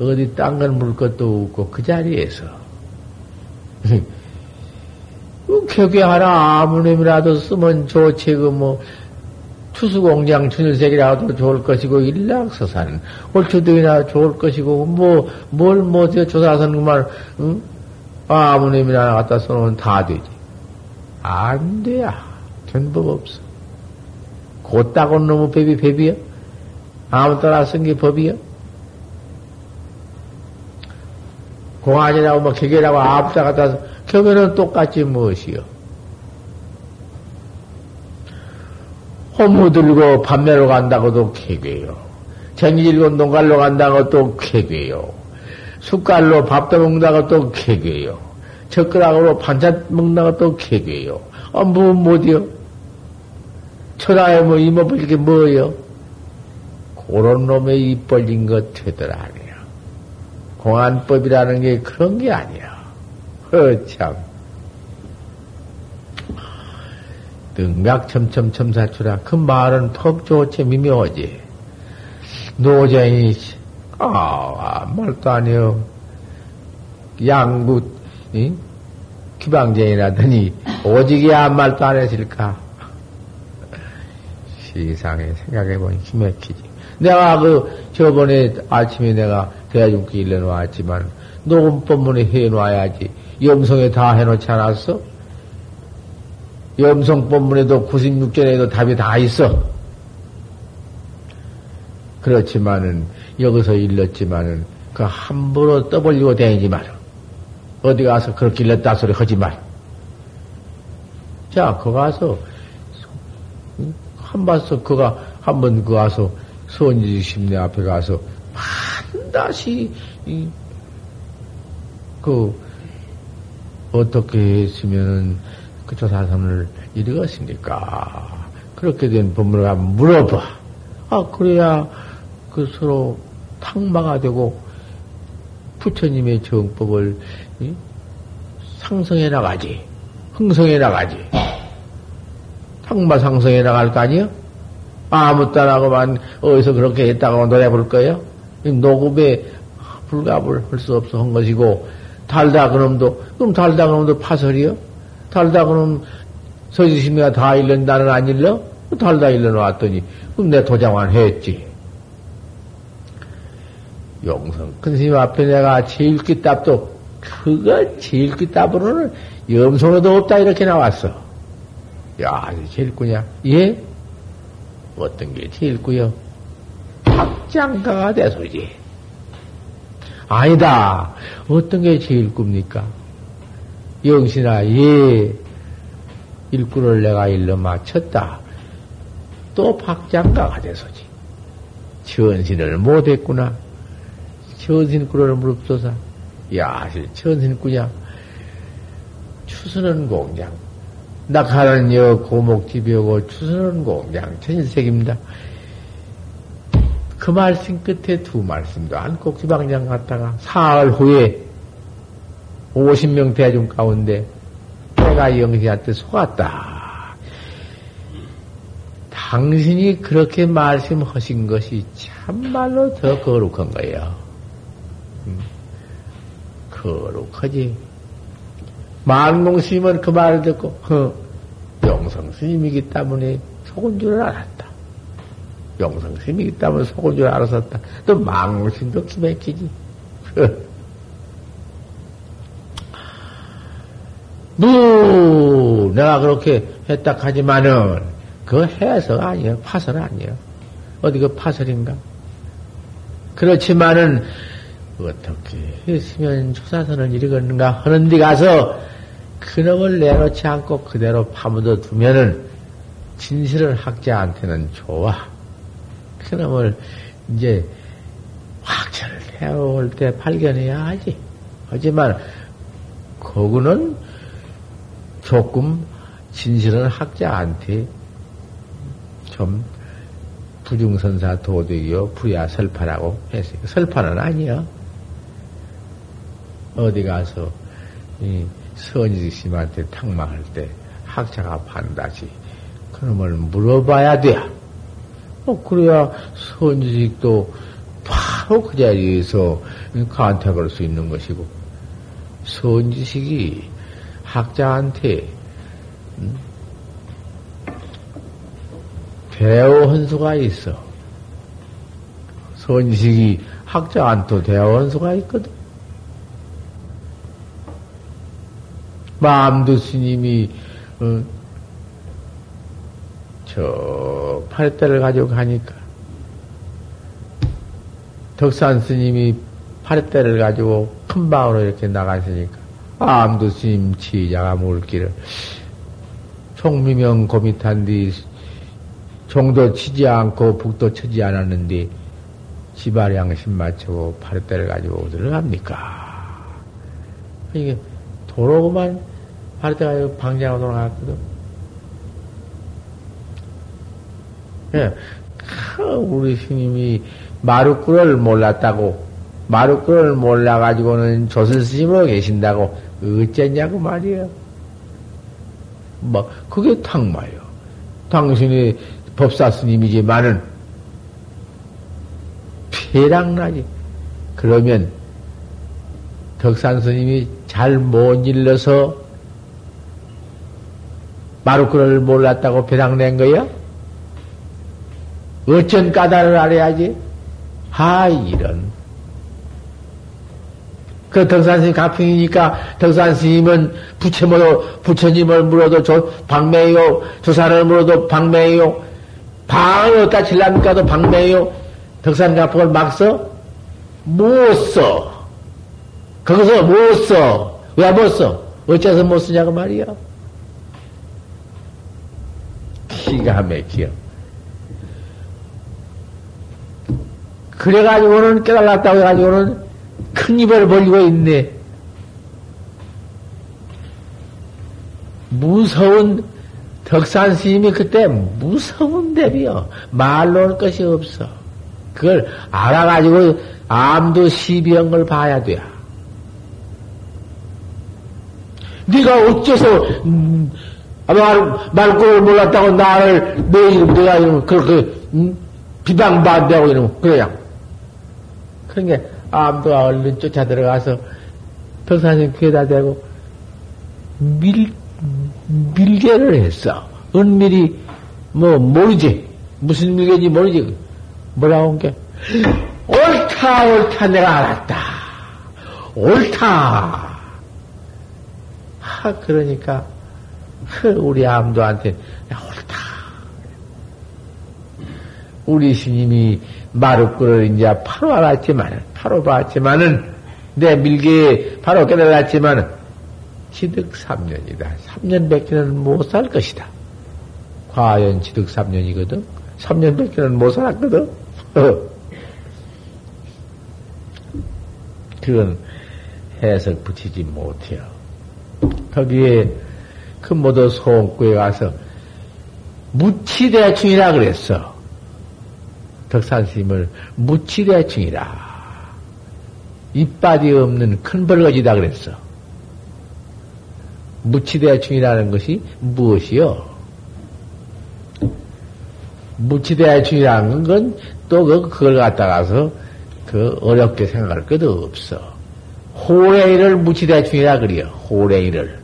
S1: 어디 딴 건 물 것도 없고 그 자리에서 격에 하나 아무님이라도 쓰면 좋지, 그 뭐, 투수공장 준일색이라도 좋을 것이고, 일락서산, 홀초등이나 좋을 것이고, 뭐, 뭘 못해 조사선 그만, 응? 아무님이나 갖다 써놓으면 다 되지. 안 돼야. 된 법 없어. 곧다곤 너무 법이 법이야? 아무 따라 쓴 게 법이야? 공안이라고 뭐 기계라고 아무다 갖다 격에는 똑같이 무엇이요? 호무 들고 밤매로 간다고도 개괴요. 쟁이 들고 농갈로 간다고 또 개괴요. 숟갈로 밥도 먹는다고 또 개괴요. 젓가락으로 반찬 먹는다고 또 개괴요. 아, 뭐, 못이요? 천하에 뭐, 이모부 이게 뭐요? 그런 놈의 입 벌린 것 되더라. 공안법이라는 게 그런 게 아니야. 허참. 등각 첨첨첨 사추라. 그 말은 턱 좋지 미묘하지. 노정이, 아, 아 말도 아니요. 양부, 이? 기방쟁이라더니, 오직이 한 말도 안 했을까? 세상에 생각해보니 기맥히지. 내가 그, 저번에 아침에 내가 대중기 일러 놓았지만, 녹음법문에 해 놓아야지. 염성에 다 해놓지 않았어? 염성법문에도 96전에도 답이 다 있어. 그렇지만은, 여기서 일렀지만은, 그 함부로 떠벌리고 다니지 마라. 어디 가서 그렇게 일렀다 소리 하지 마라. 자, 거 가서, 한 번서 그가, 한 번 그 가서, 선지 심내 앞에 가서, 이, 그, 어떻게 했으면은 그 조사선을 이루었습니까? 그렇게 된 법문을 한번 물어봐. 아, 그래야 그 서로 탕마가 되고 부처님의 정법을 이? 상성해 나가지. 흥성해 나가지. 탕마 상성해 나갈 거 아니야? 아무 따라고만 어디서 그렇게 했다고 노래 부를 거예요? 녹음에 불가불 할수 없어 한 것이고, 달다 그놈도, 그럼 달다 그놈도 파설이요? 달다 그놈 서지심이가 다 일른다는 안 일러? 달다 일러놓았더니, 그럼 내 도장만 했지. 용성 큰 스님 앞에 내가 제일 기답도, 그거 제일 기답으로는 염소로도 없다 이렇게 나왔어. 야, 제일 꾸냐? 예? 어떤 게 제일 꾸요? 박장가가 돼서지. 아니다. 어떤 게 제일 꿉니까? 영신아, 예. 일구를 내가 일러 맞췄다. 또 박장가가 돼서지. 천신을 못했구나. 천신꾸를 무릅소사. 야, 천신꾸냐? 추수는 공장. 낙하는 여 고목집이고 추수는 공장. 천색입니다. 그 말씀 끝에 두 말씀도 안 꼭지방장 갔다가 사흘 후에 50명 대중 가운데 내가 영희한테 속았다. 당신이 그렇게 말씀하신 것이 참말로 더 거룩한 거예요. 음, 거룩하지. 만공 스님은 그 말을 듣고, 허, 영성 스님이기 때문에 속은 줄 알았다. 스님이기 때문에 속은 줄 알았었다. 또 스님도 기맥히지. 누, 내가 그렇게 했다 하지만은, 그 해서 아니에요. 파설 아니에요. 어디 그 파설인가? 그렇지만은, 어떻게 했으면 조사선을 이르겠는가 하는 데 가서, 그놈을 내놓지 않고 그대로 파묻어 두면은, 진실을 학자한테는 좋아. 그놈을 이제 확철을 해올 때 발견해야 하지. 하지만, 거구는 조금 진실은 학자한테 좀 부중선사 도덕이요 부야 설파라고 했어요. 설파는 아니요. 어디 가서 이 선지심한테 탁망할 때 학자가 반다지 그놈을 물어봐야 돼. 어, 그래야 선지식도 바로 그 자리에서 간택할 수 있는 것이고 선지식이 학자한테 음? 대어 헌수가 있어. 선식이 학자한테 대어 헌수가 있거든. 마음도 스님이 어, 저 팔대를 가지고 가니까 덕산 스님이 팔대를 가지고 큰 방으로 이렇게 나가시니까 암도 스님 치자가 물기를 총미명 고mit한 뒤 종도 치지 않고 북도 치지 않았는데 지발 양심 맞추고 파릇대를 가지고 어디를 갑니까? 이게 도로구만 파릇대가 방장으로 돌아갔거든. 예. 우리 스님이 마루꾸를 몰랐다고 마루꾸를 몰라가지고는 조선 스님으로 계신다고 어쨌냐고 말이에요. 뭐, 그게 탕마요. 당신이 법사 스님이지만은, 폐락나지. 그러면, 덕산 스님이 잘 못 일러서, 마루크를 몰랐다고 배당낸 거야? 어쩐 까닭을 알아야지? 하, 이런. 그 덕산스님 가평이니까 덕산스님은 부처모도 부처님을 물어도 저 방매요 조산을 물어도 방매요 방을 어디다 칠랍니까도 방매요 덕산 가평을 막 써? 못 써. 거기서 못 써. 왜 못 써? 어째서 못 쓰냐고 말이야. 기가 막혀. 그래가지고는 깨달았다고 해가지고는 큰 입을 벌리고 있네. 무서운 덕산 스님이 그때 무서운 대비요. 말로 할 것이 없어. 그걸 알아가지고 암도 시비한 걸 봐야 돼. 네가 어째서 음, 말, 말꼬를 몰랐다고 나를 내 이름 내가 이름 그렇게 음, 비방반대하고 이러면 그래야. 그러니까 암도가 얼른 쫓아 들어가서 덕사님 귀에다 대고 밀 밀개를 했어. 은밀히, 뭐, 모르지. 무슨 밀개인지 모르지. 뭐라고 한 게? 옳다, 옳다, 내가 알았다. 옳다. 하, 그러니까, 우리 암도한테, 옳다. 우리 스님이 마루꾼을 이제 바로 알았지만은, 바로 봤지만은, 내 밀개에 바로 깨달았지만은, 지득 3년이다. 3년 밖에는 못 살 것이다. 과연 지득 3년이거든? 3년 밖에는 못 살았거든? 그건 해석 붙이지 못해요. 거기에 그 모두 소원구에 가서 무치대충이라 그랬어. 덕산스님을 무치대충이라. 이빨이 없는 큰 벌거지다 그랬어. 무치대충이라는 것이 무엇이요? 무치대충이라는 건또 그걸 갖다가서 그 어렵게 생각할 것도 없어. 호랭이를 무치대충이라 그래요. 호랭이를.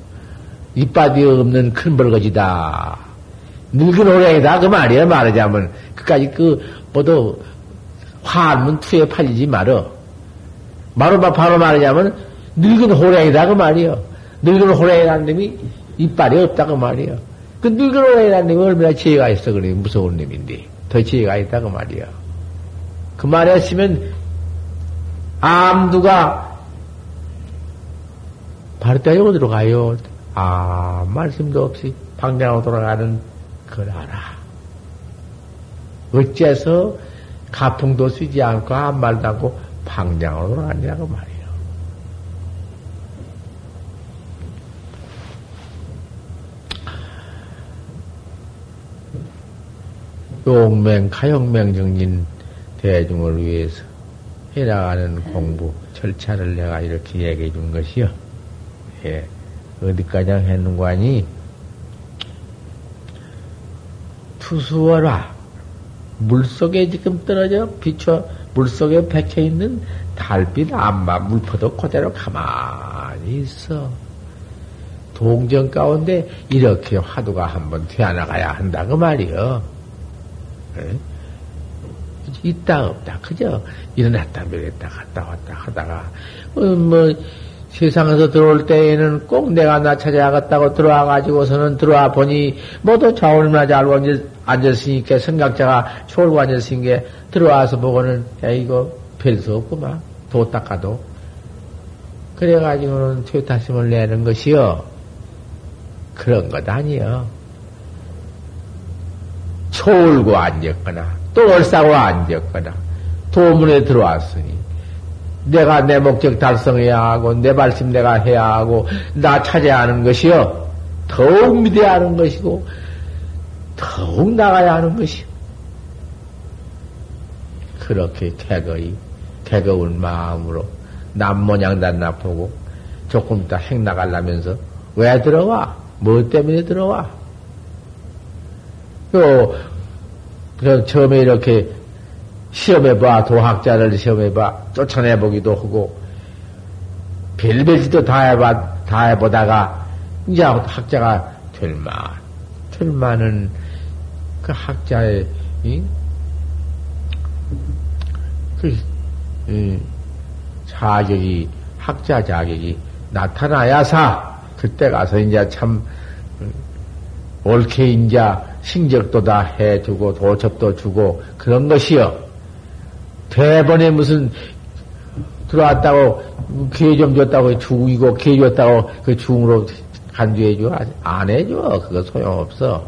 S1: 이빨이 없는 큰 벌거지다. 늙은 호랭이다. 그 말이야. 말하자면. 그까지 그, 모두 화문 투에 팔리지 말어. 바로, 바로 말하자면 늙은 호랭이다. 그 말이요. 늙은 호랭이라는 놈이 이빨이 없다고 말이요. 그 늙은 호랭이라는 놈이 얼마나 지혜가 있어. 그래. 무서운 놈인데. 더 지혜가 있다고 말이요. 그 말했으면 암두가 바르다에 어디로 가요? 아, 말씀도 없이 방향으로 돌아가는 걸 알아. 어째서 가풍도 쓰지 않고 한 말도 않고 방향으로 돌아가냐고 말이에요. 용맹, 가용맹 정진 대중을 위해서 해나가는 공부, 절차를 내가 이렇게 얘기해 준 것이요. 예. 어디까지 했는 거 아니? 투수어라. 물 속에 지금 떨어져 비춰, 물 속에 박혀 있는 달빛 암마 물포도 그대로 가만히 있어. 동정 가운데 이렇게 화두가 한번 되어나가야 한다, 그 말이요. 예? 있다 없다 그죠? 일어났다 내렸다 갔다 왔다 하다가 어, 뭐 세상에서 들어올 때에는 꼭 내가 나 찾아갔다고 들어와 가지고서는 들어와 보니 모두 좌울나 잘 앉았으니까 생각자가 졸고 앉았으니까 들어와서 보고는 야 이거 별수 없구만 도 닦아도. 그래가지고는 퇴타심을 내는 것이요. 그런 것 아니요. 초울고 앉았거나 또 얼싸고 앉았거나 도문에 들어왔으니 내가 내 목적 달성해야 하고 내 말씀 내가 해야 하고 나 찾아야 하는 것이요 더욱 믿어야 하는 것이고 더욱 나가야 하는 것이요 그렇게 개거이 개거운 마음으로 남 모양 단나 보고 조금 이따 행 나가려면서 왜 들어와? 뭐 때문에 들어와? 요 그래서 처음에 이렇게 시험해봐, 도학자를 시험해봐, 쫓아내보기도 하고, 별별 짓도 다 해봐, 다 해보다가, 이제 학자가 될 만, 될 만은 그 학자의, 이? 그, 이, 자격이, 학자 자격이 나타나야사, 그때 가서 이제 참, 옳게 이제 신적도 다 해주고 도첩도 주고 그런 것이요. 대번에 무슨 들어왔다고 기회 좀 줬다고 죽이고 기회 줬다고 그 중으로 간주해 줘 안 해줘 그거 소용없어.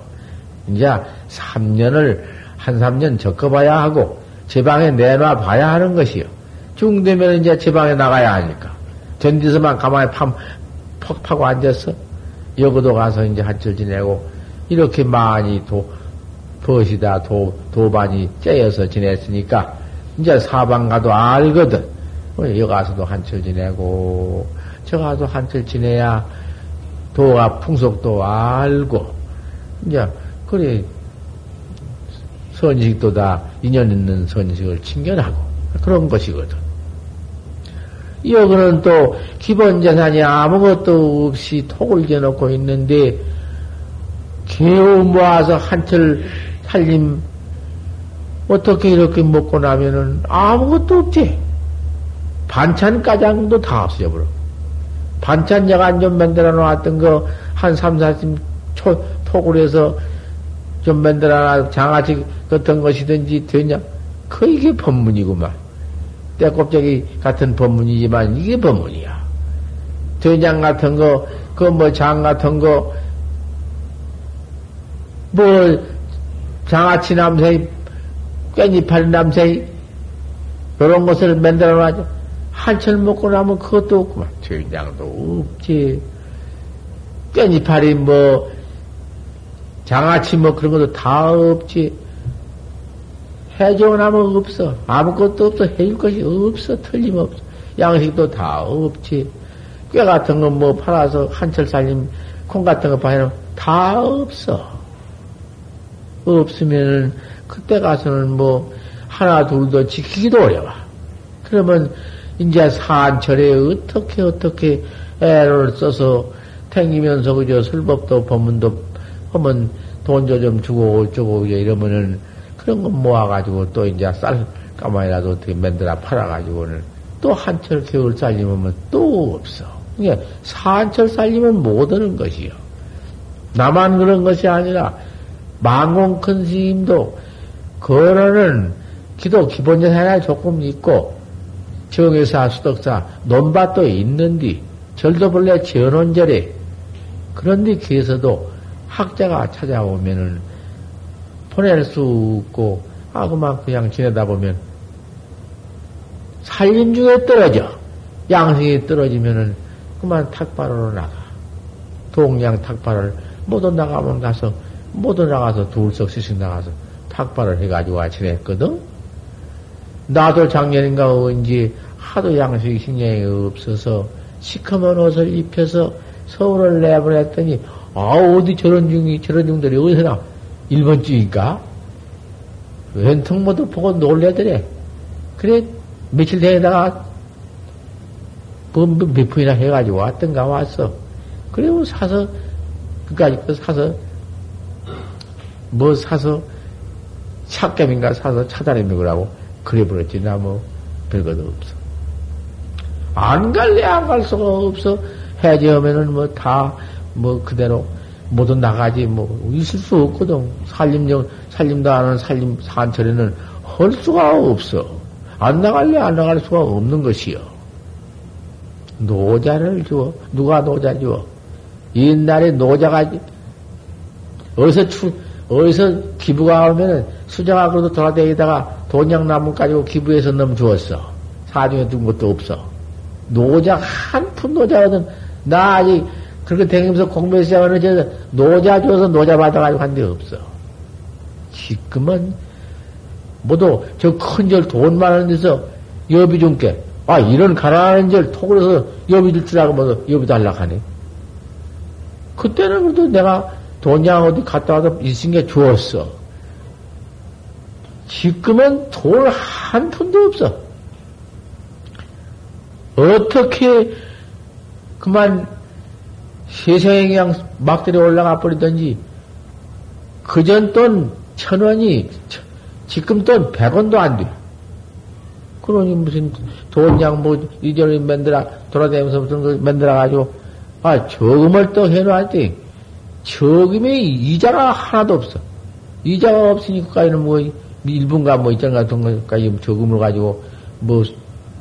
S1: 이제 3년을 한 3년 적어봐야 하고 제 방에 내놔 봐야 하는 것이요. 중되면 이제 제 방에 나가야 하니까 전디서만 가만히 팍, 퍽 파고 앉았어. 여기도 가서 이제 한철 지내고 이렇게 많이 도, 벗이다, 도, 도반이 째여서 지냈으니까, 이제 사방 가도 알거든. 어, 여기 가서도 한철 지내고, 저 가서 한철 지내야 도가 풍속도 알고, 이제, 그래, 선식도 다 인연 있는 선식을 친견하고, 그런 것이거든. 여기는 또 기본 재산이 아무것도 없이 톡을 지어놓고 있는데, 개우 모아서 한철 살림 어떻게 이렇게 먹고 나면은 아무것도 없지. 반찬 가장도 다 없어져 버려. 반찬 여간 좀 만들어 놓았던 거 한 3, 4심 톡을 해서 좀 만들어 놔 장아찌 같은 것이든지 되냐? 그 이게 법문이구만. 때꼽자기 같은 법문이지만 이게 법문이야. 된장 같은 거, 그 뭐 장 같은 거, 뭐 장아찌 남새, 깻잎팔 남새, 이런 것을 만들어 놔죠. 한철 먹고 나면 그것도 없구만. 된장도 없지. 깻잎팔이 뭐, 장아찌 뭐 그런 것도 다 없지. 해줘 나면 없어. 아무것도 없어. 해줄 것이 없어. 틀림없어. 양식도 다 없지. 꾀 같은 거 뭐 팔아서 한철 살림, 콩 같은 거 파면 다 없어. 없으면은 그때 가서는 뭐 하나 둘도 지키기도 어려워. 그러면 이제 산철에 어떻게 어떻게 애를 써서 탱기면서 그저 술법도 법문도 하면 돈도 좀 주고 어쩌고 이러면은 그런 거 모아가지고 또 이제 쌀 까마이라도 어떻게 만들어 팔아가지고는 또 한철 겨울 살림하면 또 없어. 이게 산철 살림은 못 하는 것이요. 나만 그런 것이 아니라 망공 큰 스님도 거론은 기도 기본적 하나 조금 있고 정의사 수덕사 논밭도 있는디 절도 본래 전원절에 그런데 기에서도 학자가 찾아오면은 보낼 수 없고 아 그만 그냥 지내다 보면 살림 중에 떨어져. 양식이 떨어지면은 그만 탁발으로 나가. 동양 탁발을 모두 나가면 가서 모두 나가서 둘석 씩씩 나가서 탁발을 해가지고 아침했거든? 나도 작년인가 언제 하도 양식이 신경이 없어서 시커먼 옷을 입혀서 서울을 내보냈더니 아 어디 저런 중이 저런 중들이 어디서 나 일본주의니까 웬통 모두 보고 놀래더래. 그래 며칠 되다가 몇 푼이나 해가지고 왔던가 왔어. 그리고 사서 그까지 그 사서 뭐 사서 찻겜인가 사서 차단해 먹으라고 그래 버렸지. 나뭐 별것도 없어. 안 갈래 안 갈 수가 없어. 해제하면은 뭐 다뭐 뭐 그대로 모두 나가지 뭐 있을 수 없거든. 살림정 살림도 안 하는 살림 산철에는 할 수가 없어. 안 나갈래 안 나갈 수가 없는 것이요 노자를 주어. 누가 노자 주어? 옛날에 노자가 어디서 추 어디서 기부가 오면은 수정하고도 돌아다니다가 돈양 나무 가지고 기부해서 넘 주었어 사중에 둔 것도 없어 노자 한 푼 노자거든. 나 아직 그렇게 다니면서 공부해서 시작하는 저 노자 줘서 노자 받아가지고 한 데 없어. 지금은 모두 저 큰 절 돈 많은 데서 여비 줄게. 아 이런 가난한 절 톡을 해서 여비 줄 줄 알고 뭐 여비 달라고 하네. 그때는 그래도 내가 돈양 어디 갔다 있은 게 주었어. 지금은 돈한 푼도 없어. 어떻게 그만 세상에 그냥 막들이 올라가 버리든지 그전 돈 천 원이 지금 돈 백 원도 안 돼. 그러니 무슨 돈양 뭐 이전에 만들어 돌아다니면서 무슨 걸 만들어 가지고 아 저금을 또 해놓았지. 저금에 이자가 하나도 없어. 이자가 없으니까 이는 뭐 일분가 뭐 이장 같은 거까지 저금을 가지고 뭐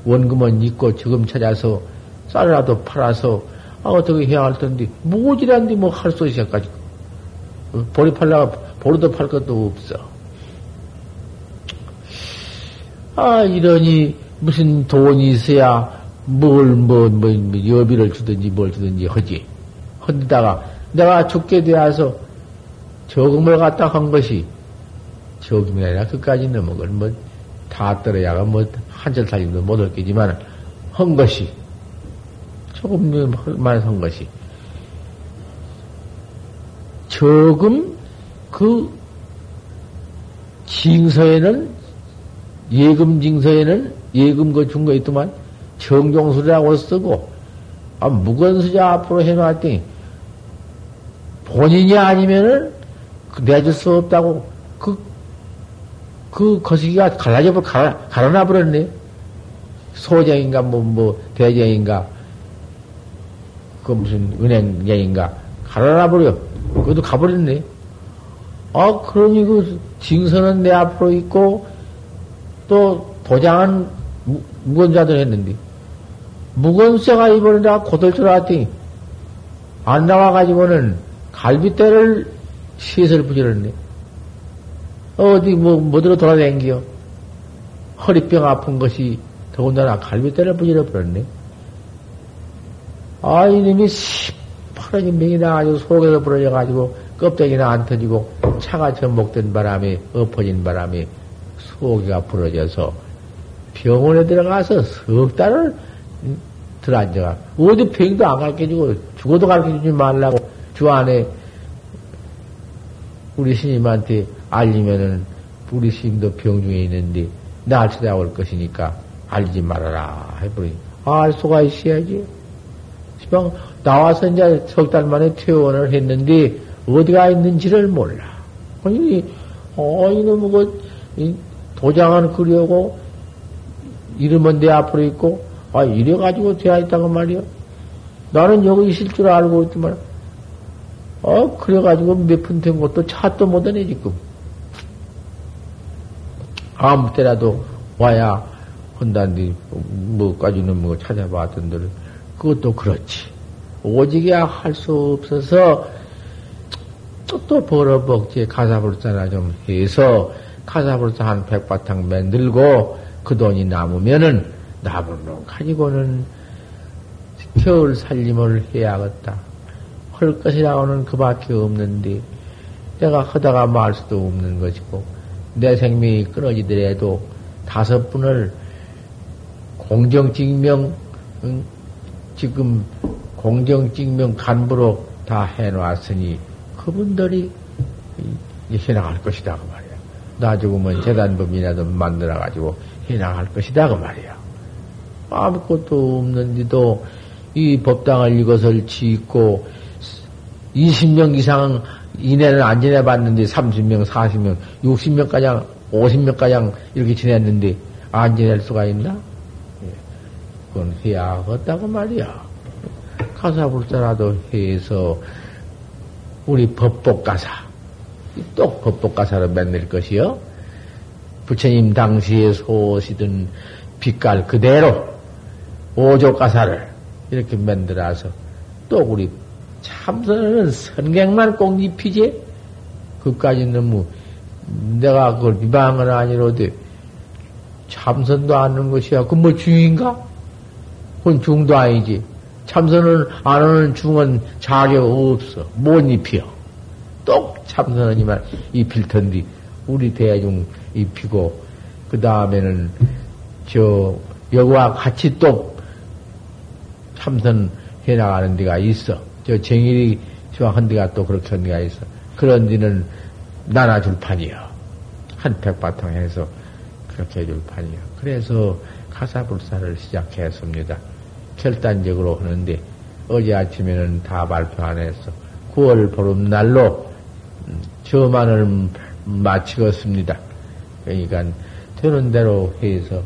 S1: 원금은 있고 저금 찾아서 쌀이라도 팔아서 아, 어떻게 해야 할 텐데 무지란데 뭐 할 수 있어까지 보리 팔라가 보리도 팔 것도 없어. 아 이러니 무슨 돈이 있어야 뭘 뭐 뭐, 뭐, 여비를 주든지 뭘 주든지 하지. 헌다가 내가 죽게 되어서 저금을 갖다 한 것이 저금이 아니라 그까지 넘어갈 뭐다 떨어야가 뭐 한절 살림도 못할 게지만, 한 것이, 조금만 한 것이, 조금 그 징서에는, 예금 징서에는 예금 그준거 있더만, 정종수라고 쓰고, 아, 무건수자 앞으로 해놨더니, 본인이 아니면은 그 내줄 수 없다고 그, 그 거시기가 갈라져, 갈아, 갈아놔 버렸네. 소정인가, 뭐, 뭐, 대정인가, 그 무슨 은행쟁인가, 갈아놔 버려. 그것도 가버렸네. 아, 그러니 그 징선은 내 앞으로 있고, 또 도장은 무건자들 했는데, 무건세가 이번에 고들 줄 알았더니, 안 나와가지고는 갈비대를 시설 부지런네. 어디 뭐, 뭐들어 돌아다니겨. 허리병 아픈 것이 더군다나 갈비대를 부지러 버렸네. 아, 이놈이 시퍼런 인명이 나가지고 속에서 부러져 가지고 껍데기나 안 터지고 차가 전복된 바람에 엎어진 바람에 속이가 부러져서 병원에 들어가서 석 달을 들어앉아가 어디 병도 안 가르쳐주고 죽어도 가르쳐주지 말라고 주 안에 우리 스님한테 알리면은 우리 스님도 병중에 있는데 날 찾아올 것이니까 알지 말아라 해버리니 알 수가 있어야지. 시방 나와서 이제 석 달 만에 퇴원을 했는데 어디가 있는지를 몰라. 아니 어 이놈의 그 도장은 그려고 이름은 내 앞으로 있고 아 이래 가지고 되어 있다고 말이야. 나는 여기 있을 줄 알고 있지만 어 그래가지고 몇 푼 된 것도 차도 못하네 지금. 아무 때라도 와야 한단디 뭐까지는 뭐 찾아봤던들 그것도 그렇지. 오직이야 할 수 없어서 또, 또 벌어먹지 가사불사나 좀 해서 가사불사 한 백바탕 만들고 그 돈이 남으면은 남은 돈 가지고는 겨울 살림을 해야겠다. 할 것이라고는 그 밖에 없는데 내가 하다가 말 수도 없는 것이고 내 생명이 끊어지더라도 다섯 분을 공정직명 응? 지금 공정직명 간부로 다 해놨으니 그분들이 해나갈 것이다 그 말이야. 나 죽으면 재단법이라도 만들어 가지고 해나갈 것이다 그 말이야. 아무것도 없는데도 이 법당을 이것을 짓고 20명 이상 이내는 안 지내봤는데 30명, 40명, 60명가량, 50명가량 이렇게 지냈는데 안 지낼 수가 있나? 예. 그건 해야겠다고 말이야. 가사불사라도 해서 우리 법복가사, 또 법복가사로 만들 것이요. 부처님 당시에 소시든 빛깔 그대로 오조가사를 이렇게 만들어서 또 우리 참선은 선객만 꼭 입히지? 그까지 너무 내가 그걸 비방은 아니로되 참선도 않는 것이야. 그 뭐 중인가? 그건 중도 아니지. 참선을 안 하는 중은 자격 없어. 못 입혀. 똑 참선은 이만 입힐 텐데, 우리 대중 입히고, 그 다음에는 저, 여기와 같이 또 참선 해 나가는 데가 있어. 저 정일이 저한 데가 또 그렇게 한 데가 있어. 그런 데는 나눠줄 판이요. 한 백바탕 해서 그렇게 해줄 판이요. 그래서 가사불사를 시작했습니다. 결단적으로 하는데 어제 아침에는 다 발표 안 했어. 9월 보름날로 음, 저만을 마치겠습니다. 그러니까 되는 대로 해서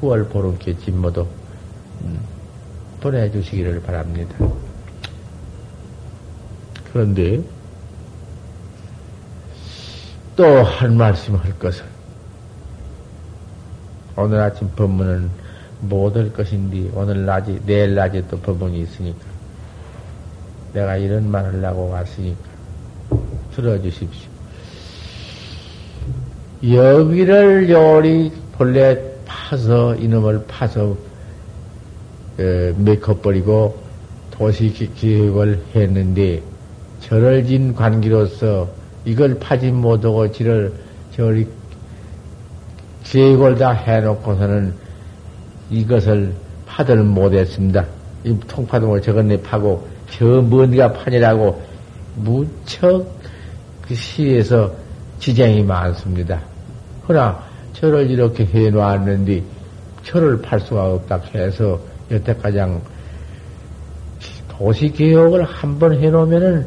S1: 9월 보름께 진모도 음, 보내주시기를 바랍니다. 그런데 또한 말씀 할 것은 오늘 아침 법문은 못 할 것인데 오늘 낮에 내일 낮에 또 법문이 있으니까 내가 이런 말 하려고 왔으니까 들어주십시오. 여기를 요리 본래 파서 이놈을 파서 어, 메커버리고 도시 기획을 했는데 절을 진 관계로서 이걸 파지 못하고 지를 저리 계획을 다 해놓고서는 이것을 파들 못했습니다. 이 통파동을 저건네 파고 저 먼디가 판이라고 무척 그 시에서 지장이 많습니다. 그러나 저를 이렇게 해놓았는데 저를 팔 수가 없다 해서 여태까지 도시 개혁을 한번 해놓으면은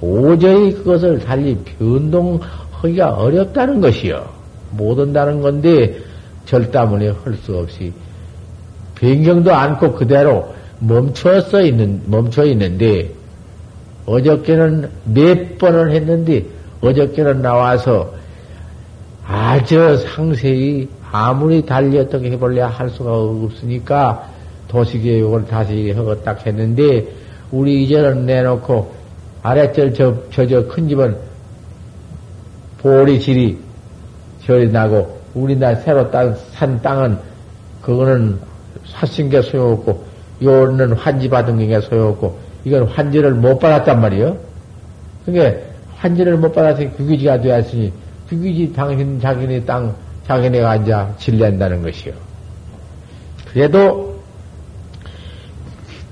S1: 도저히 그것을 달리 변동하기가 어렵다는 것이요. 못 온다는 건데, 절따문에 할 수 없이, 변경도 않고 그대로 멈춰서 있는, 멈춰 있는데, 어저께는 몇 번을 했는데, 어저께는 나와서 아주 상세히 아무리 달리 어떻게 해볼래 할 수가 없으니까 도시교육을 다시 하고 딱 했는데, 우리 이제는 내놓고 아래절 저, 저, 저 큰 집은 보리 질이 절이 나고, 우리나라 새로 딴, 산 땅은 그거는 사신 게 소용없고, 요는 환지 받은 게 소용없고, 이건 환지를 못 받았단 말이요. 그게 환지를 못 받아서 규기지가 되었으니, 규기지 당신 자기네 땅, 자기네가 앉아 질낸다는 것이요. 그래도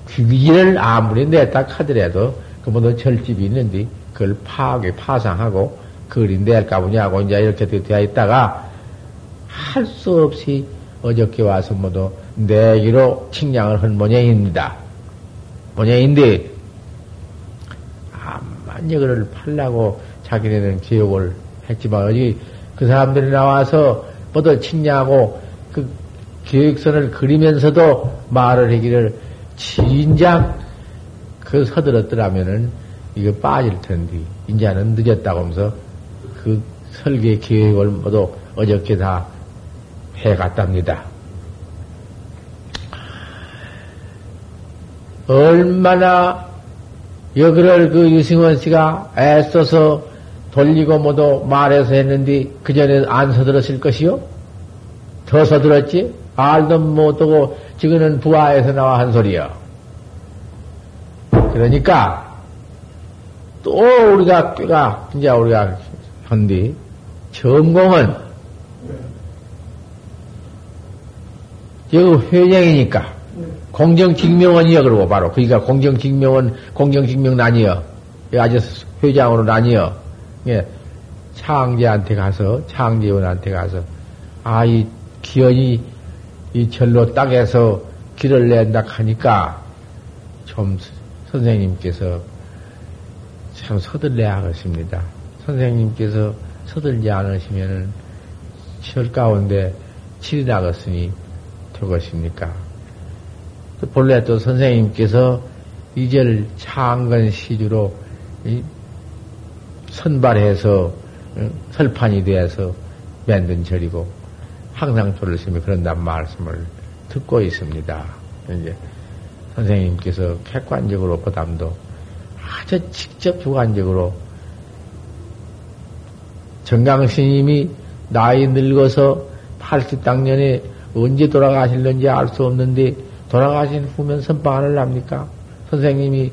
S1: 규기지를 아무리 냈다 하더라도, 그뭐도 절집이 있는데, 그걸 파악에 파상하고, 그걸 낼까 보냐고 이제 이렇게 되어 있다가, 할 수 없이 어저께 와서 모두 내기로 칭량을 한 모양입니다. 모양인데, 암만 여거를 팔라고 자기네는 기억을 했지만, 어디 그 사람들이 나와서 모두 칭량하고 그 계획선을 그리면서도 말을 하기를 진작 그 서들었더라면은 이거 빠질 텐데, 이제는 늦었다고 하면서 그 설계 계획을 모두 어저께 다 해갔답니다. 얼마나 여기를 그 유승원 씨가 애써서 돌리고 모두 말해서 했는데 그 전에 안 서들었을 것이요? 더 서들었지? 알도 못하고 지금은 부하에서 나와 한 소리요. 그러니까 또 우리가 꾀가 이제 우리가 현디 전공은 여기 회장이니까 공정직명원이여 그러고 바로 그러니까 공정직명원 공정직명 나뉘어 아주 회장으로 나뉘어 예. 창제한테 가서 창제원한테 가서 아 이 기현이 이 절로 땅에서 길을 낸다 하니까 좀 선생님께서 참 서둘러야 하겠습니다. 선생님께서 서둘지 않으시면은 절 가운데 칠이 나갔으니 되것입니까? 본래 또 선생님께서 이절 창건 시주로 선발해서 설판이 되어서 만든 절이고 항상 졸르시며 그런단 말씀을 듣고 있습니다. 이제 선생님께서 객관적으로 보담도 아주 직접 주관적으로 정강스님이 나이 늙어서 80당년에 언제 돌아가실는지 알 수 없는데 돌아가신 후면 선방을 합니까? 선생님이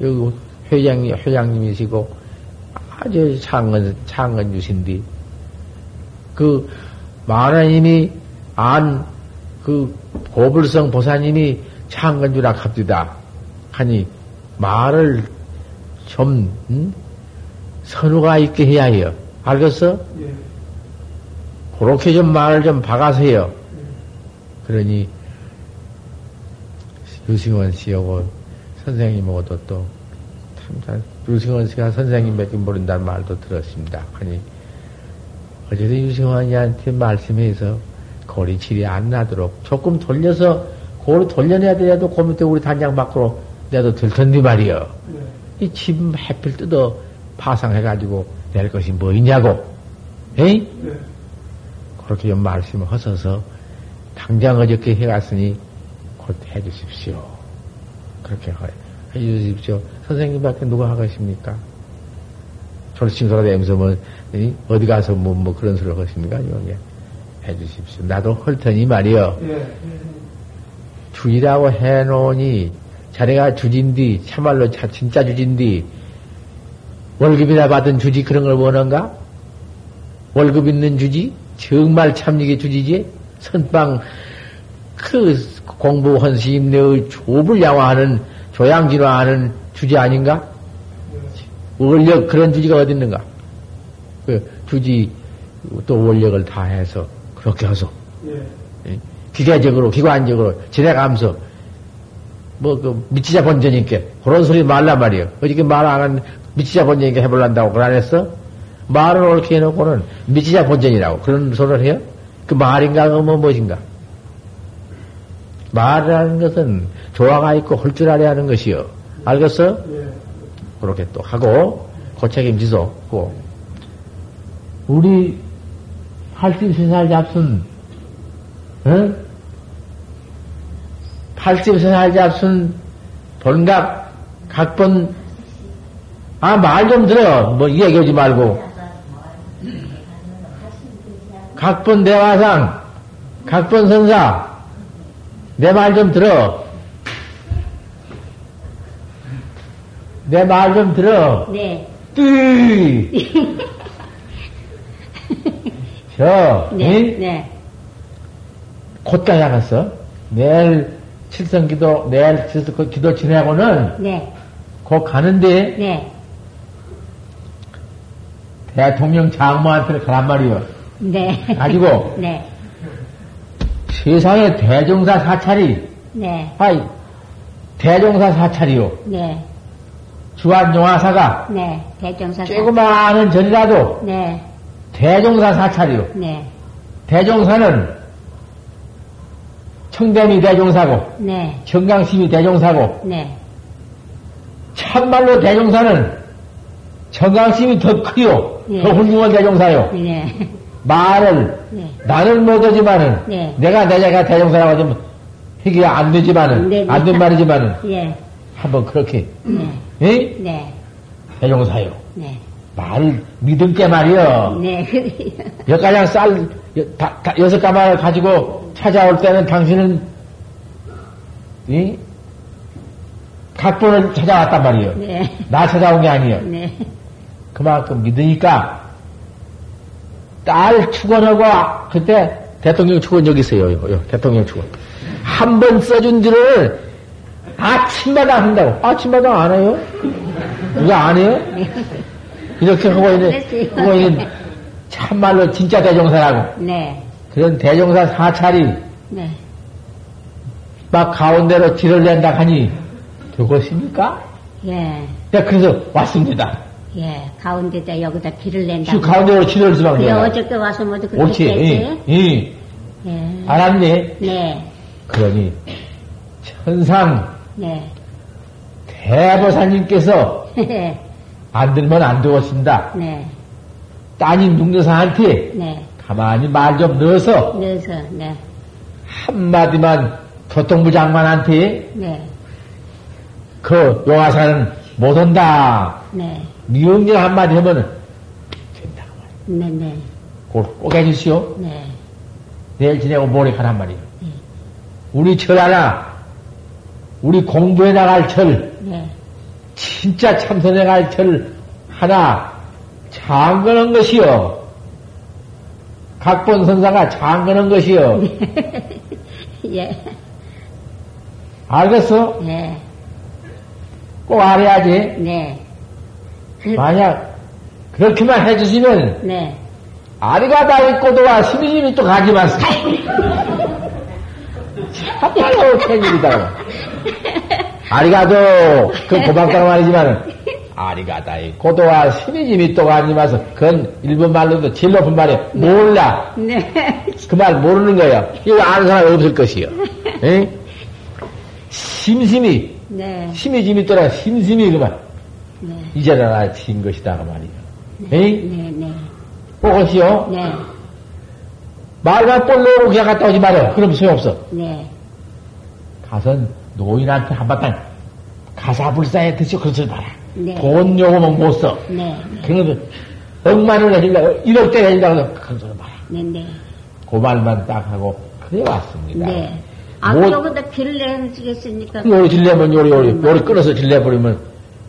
S1: 여기 회장님, 회장님이시고 아주 창건, 창건 주신디 그 만화님이 안 그 고불성 보사님이 창건주라 합디다 하니 말을 좀 음? 선우가 있게 해야 해요. 알겠어? 예. 그렇게 좀 말을 좀 박아세요. 그러니 유승원 씨하고 선생님하고도 또 참, 유승원 씨가 선생님밖에 모른다는 말도 들었습니다. 아니, 어제도 유승원이한테 말씀해서 고리칠이 안 나도록 조금 돌려서 고리 돌려내야 되라도 그 밑에 우리 단장 밖으로 내도 들 텐데 말이여. 네. 이집 해필 뜯어 파상해가지고 낼 것이 뭐 있냐고. 에이? 네. 그렇게 좀 말씀을 하셔서 당장 어저께 해갔으니 곧 해주십시오. 그렇게 해주십시오. 선생님밖에 누가 하겠습니까? 졸신소리 내면서 뭐, 어디 가서 뭐, 뭐 그런 소리를 하십니까? 이게 해주십시오. 나도 할 테니 말이요. 예. 주이라고 해놓으니 자네가 주진디, 참말로 진짜 주진디, 월급이나 받은 주지 그런 걸 원한가? 월급 있는 주지? 정말 참이게 주지지? 선방 그 공부 헌스님네의 좁을 양화하는 조양진화하는 주제 아닌가? 원력 그런 주지가 어디 있는가? 그 주지 또 원력을 다 해서 그렇게 해서 예. 기계적으로 기관적으로 지내가면서 뭐 그 미치자 본전이니까 그런 소리 말란 말이에요. 어저께 말 안 한 미치자 본전이니까 해볼란다고 그걸 안 했어? 말을 옳게 해놓고는 미치자 본전이라고 그런 소리를 해요? 그 말인가, 뭐 무엇인가? 말이라는 것은 조화가 있고 할 줄 알아야 하는 것이요. 알겠어? 예. 그렇게 또 하고, 고책임지소 고 우리 팔집세살 잡순, 응? 팔집세살 잡순 본각, 각본, 아, 말 좀 들어. 뭐, 얘기하지 말고. 각본 대화상, 각본 선사, 내 말 좀 들어. 내 말 좀 들어.
S2: 네.
S1: 띠! 저,
S2: 네. 응? 네.
S1: 곧가 나갔어. 내일 칠성 기도, 내일 칠성 그 기도 지내고는. 네. 곧 가는데. 네. 대통령 장모한테 가란 말이요.
S2: 네.
S1: 가지고. 네. 세상에 대종사 사찰이. 네. 아이, 대종사 사찰이요. 네. 주한용화사가. 네. 대종사 조그마한 절이라도. 네. 대종사 사찰이요. 네. 대종사는 청담이 대종사고, 네. 청강심이 대종사고, 네. 참말로 대종사는 청강심이 더 크요, 네. 더 훌륭한 대종사요. 네. 말을 네. 나는 못하지만은 네. 내가 내가 대종사라고 하면 이게 안 되지만은 네, 네. 안된 말이지만은 예. 한번 그렇게 네. 예? 네. 대종사요. 네. 말 믿음 게 말이요. 네, 몇 가장 쌀 다, 다, 여섯 가마를 가지고 찾아올 때는 당신은 이 각본을 찾아왔단 말이요. 네. 나 찾아온 게 아니요. 네. 그만큼 믿으니까 딸 축원하고 그때 대통령 축원 여기 있어요. 요, 요, 대통령 축원. 한 번 써준 뒤를 아침마다 한다고. 아침마다 안 해요? 누가 안 해요? 이렇게 하고 있는, 하고 있는 참말로 진짜 대종사라고. 네. 그런 대종사 사찰이 네. 막 가운데로 길을 낸다 하니 그것입니까? 예. 네, 그래서 왔습니다.
S2: 예, 가운데다 여기다 길을 낸다.
S1: 가운데로 길을 주방
S2: 그래, 어저께 와서 모두 그렇게 옳지. 했지?
S1: 예, 예. 예. 알았니? 네. 그러니 천상 네. 대보사님께서 안 들면 안 되었습니다. 네. 따님 중대사한테 네. 가만히 말 좀 넣어서 넣어서 네. 한마디만 교통부 장관한테 네. 그 용화사는 못 온다. 네. 미용질 한마디 하면은 된다. 네, 네. 꼭, 꼭 해주시오. 네. 내일 지내고 모레 가란 말이에요. 네. 우리 절 하나, 우리 공부해 나갈 절, 네. 진짜 참선해 갈절 하나 장거는 것이요. 각본 선사가 장거는 것이요. 예. 알겠어? 네. 꼭 알아야지. 네. 그... 만약 그렇게만 해주시면 네. 아리가 다 있고도와 스미님이 또 가지 마세요. 참말로 큰일이다. 아리가도 그 고맙다는 말이지만 아리가다이 고도와 스미님이 또 가지 마서 그건 일본 말로도 제일 높은 말이 네. 몰라. 네. 그 말 모르는 거야. 이거 아는 사람이 없을 것이요. 에? 심심이 네. 심이 짐이 떠나 심심이 그만. 네. 이제라 진 것이다 그 말이야. 네. 네, 네. 보고시오. 네. 말만 볼로 그냥 갔다 오지 말아. 그럼 소용없어. 네. 가선 노인한테 한바탕 가사불사에 드시고 그러지 마라. 네. 돈 요금은 못 써. 네. 그러면 억만을 내준다, 1억대 내준다고 큰 소리 마라. 네, 네. 그 말만 딱 하고 그래 왔습니다. 네.
S2: 아, 뭐, 여기다 길을 내주겠습니까?
S1: 요리 질내면 요리, 요리, 요리 끊어서 질내버리면,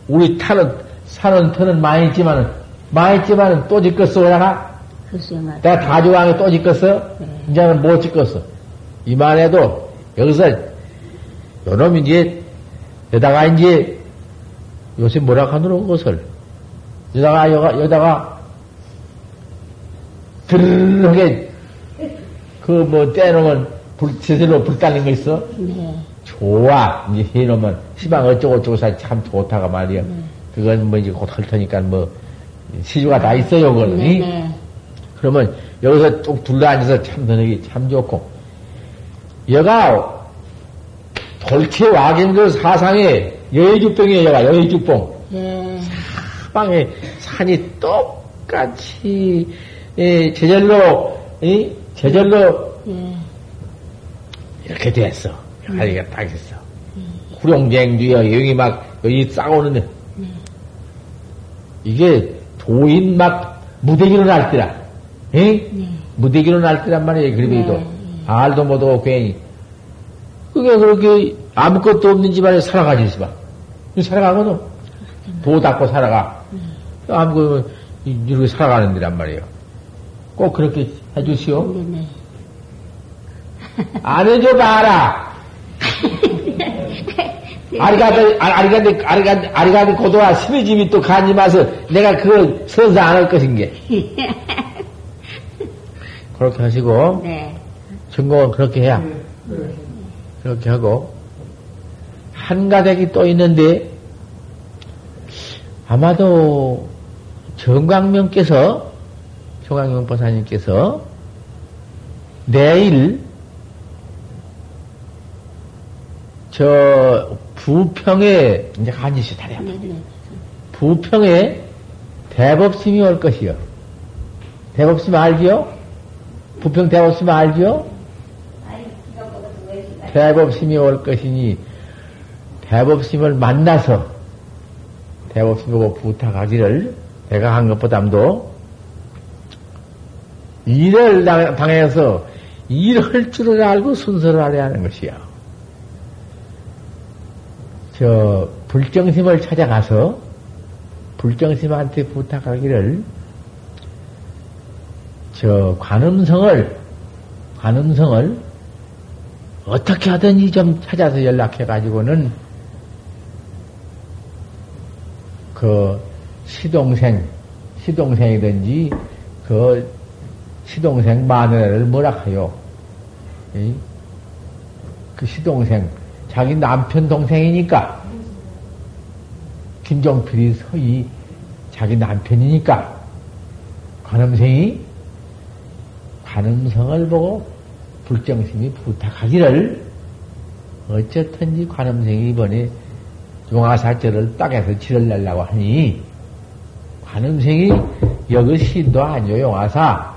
S1: 우리 타는, 사는 터는 많이 있지만은, 많이 있지만은 또 짓겠어, 그러나? 글쎄요, 내가 다주왕에 또 짓겠어? 네. 이제는 못 짓겠어. 이만 해도, 여기서, 요놈이 이제, 여다가 이제, 요새 뭐라 하노 그것을. 여다가, 여가, 여다가, 드르르하게, 그 뭐, 떼놓으면, 불, 제대로 불 달린 거 있어? 네. 좋아. 이제 해놓으면, 시방 어쩌고 저쩌고 참 좋다가 말이야. 네. 그건 뭐 이제 곧 할 테니까 뭐 시주가 다 있어요, 그거는.
S2: 네, 네.
S1: 그러면 여기서 쭉 둘러앉아서 참 좋고 여가 돌체 와경들 사상에 여의주병이에요, 여가 여의주병.
S2: 예.
S1: 사방에 산이 똑같이 예, 제절로 예, 제절로
S2: 예.
S1: 이렇게 됐어. 하리가 딱 있어. 구룡쟁 뒤에 여기 막 여기 싸우는데 이게 도인 막 무대기로 날 때라. 예?
S2: 네.
S1: 무대기로 날 때란 말이에요. 그래도
S2: 네.
S1: 알도 못하고 괜히 그게 그렇게 아무것도 없는 집안에 살아가지 있어 봐. 살아가거든. 도 닦고 살아가. 아무것도 이렇게 살아가는 데란 말이에요. 꼭 그렇게 해주시오.
S2: 네, 네.
S1: 안 해줘 봐라. 아리가드, 아, 아리가드, 아리가드, 아리가드 고도와 스미집이 또 간지 마서 내가 그걸 선사 안 할 것인 게. 그렇게 하시고,
S2: 네.
S1: 전공은 그렇게 해야. 그렇게 하고, 한 가닥이 또 있는데, 아마도 정광명께서, 정광명 보사님께서 내일 저 부평에 이제 다려.
S2: 네, 네.
S1: 부평에 대법심이 올 것이요. 대법심 알지요? 부평 대법심 알지요? 대법심이 올 것이니 대법심을 만나서 대법심 보고 부탁하기를 내가 한 것보담도 일을 당- 당해서 일할 줄을 알고 순서를 알아야 하는 것이야. 저 불정심을 찾아가서 불정심한테 부탁하기를 저 관음성을 관음성을 어떻게 하든지 좀 찾아서 연락해 가지고는 그 시동생 시동생이든지 그 시동생 마누라를 뭐라 하요? 이? 그 시동생 자기 남편 동생이니까 김종필이 서이 자기 남편이니까 관음생이 관음성을 보고 불정심이 부탁하기를 어쨌든지 관음생이 이번에 용화사절을 딱해서 지를 내려고 하니 관음생이 여기 신도 아니요 용화사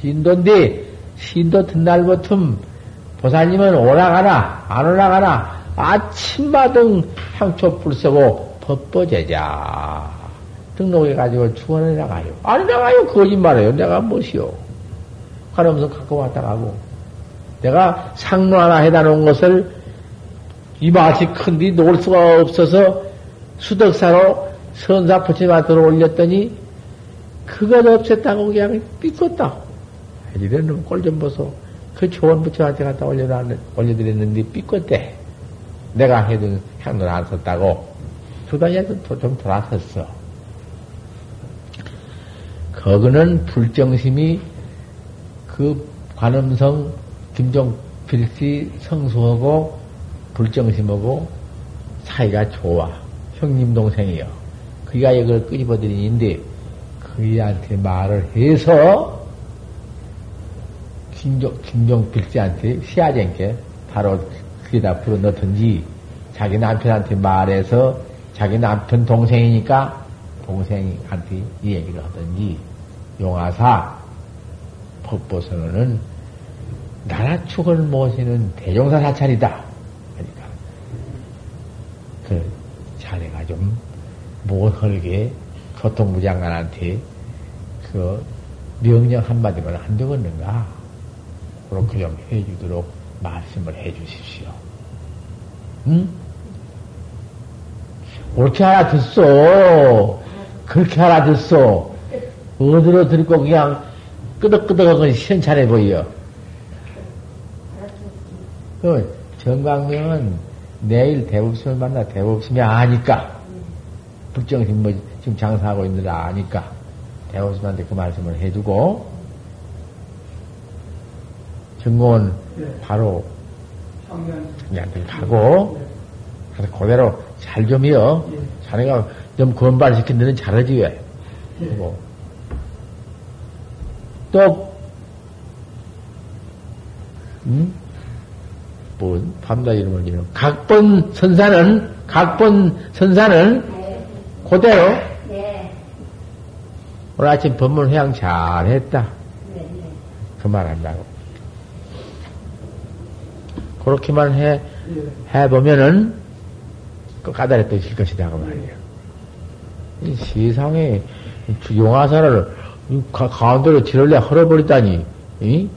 S1: 신도인데 신도 든날부터 보살님은 오라가나 안 오라가나 아침마등 향초불 쓰고 법보제자 등록해가지고 추원해 나가요. 안 나가요. 거짓말해요. 내가 무엇이요. 관음성 갖고 왔다 가고 내가 상로 하나 해다 놓은 것을 이마치 큰데 놓을 수가 없어서 수덕사로 선사 부처님한테 올렸더니 그것 없앴다고 그냥 삐끗다. 이런 꼴좀 보소. 그 좋은 부처한테 갖다 올려드렸는데 삐끗대. 내가 해둔 향을 안 썼다고. 두다니도 좀 돌아섰어. 거기는 불정심이 그 관음성 김종필 씨 성수하고 불정심하고 사이가 좋아. 형님 동생이요. 그가 이걸 끄집어들이는데 그이한테 말을 해서 김종, 김종필 씨한테 시아쟁께 바로 그에다 불어 넣든지 자기 남편한테 말해서 자기 남편 동생이니까 동생한테 이 얘기를 하든지 용화사 법보선언은 나라 축을 모시는 대종사 사찰이다. 그러니까 그 자네가 좀 못헐게 교통부 장관한테 그 명령 한마디만 안 되겠는가? 그렇게 좀 해주도록 말씀을 해주십시오. 응? 옳게 알아듣소. 그렇게 알아듣소. 어디로 들고 그냥 끄덕끄덕한 건 시원찮아 보여. 그 정광명은 내일 대법심을 만나 대법심이 아니까 불정심 뭐 지금 장사하고 있는 줄 아니까 대법심한테 그 말씀을 해주고 정공은 바로 그냥 가고 가서 그대로 잘 좀이요. 자네가 좀 건반시킨 데는 잘하지 왜? 뭐. 또, 음? 뭔, 밤낮 이름을 이름. 각본 선사는, 각본 선사는
S2: 네.
S1: 그대로
S2: 네.
S1: 오늘 아침 법문 회양 잘 했다.
S2: 네. 네.
S1: 그말 한다고. 그렇게만 해, 해보면은, 그 떠질 것이다, 그 말이에요. 이 세상에, 용화사를 이 가, 가운데로 지를래 헐어버리다니, 이?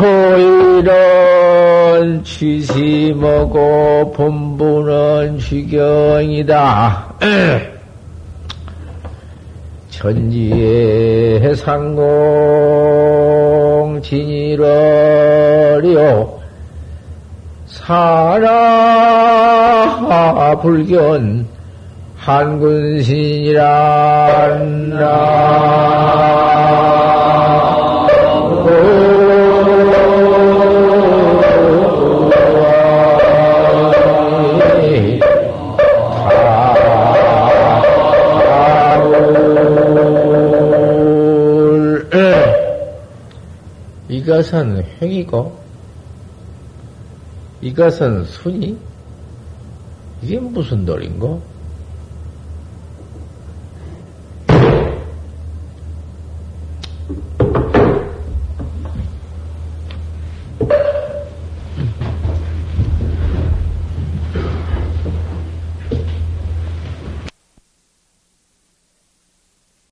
S1: 토일은 취심하고 본부는 취경이다. 천지의 상공 진일어리요 사라 불견 이 것은 획이고, 이것은 순이? 이게 무슨 돌인고?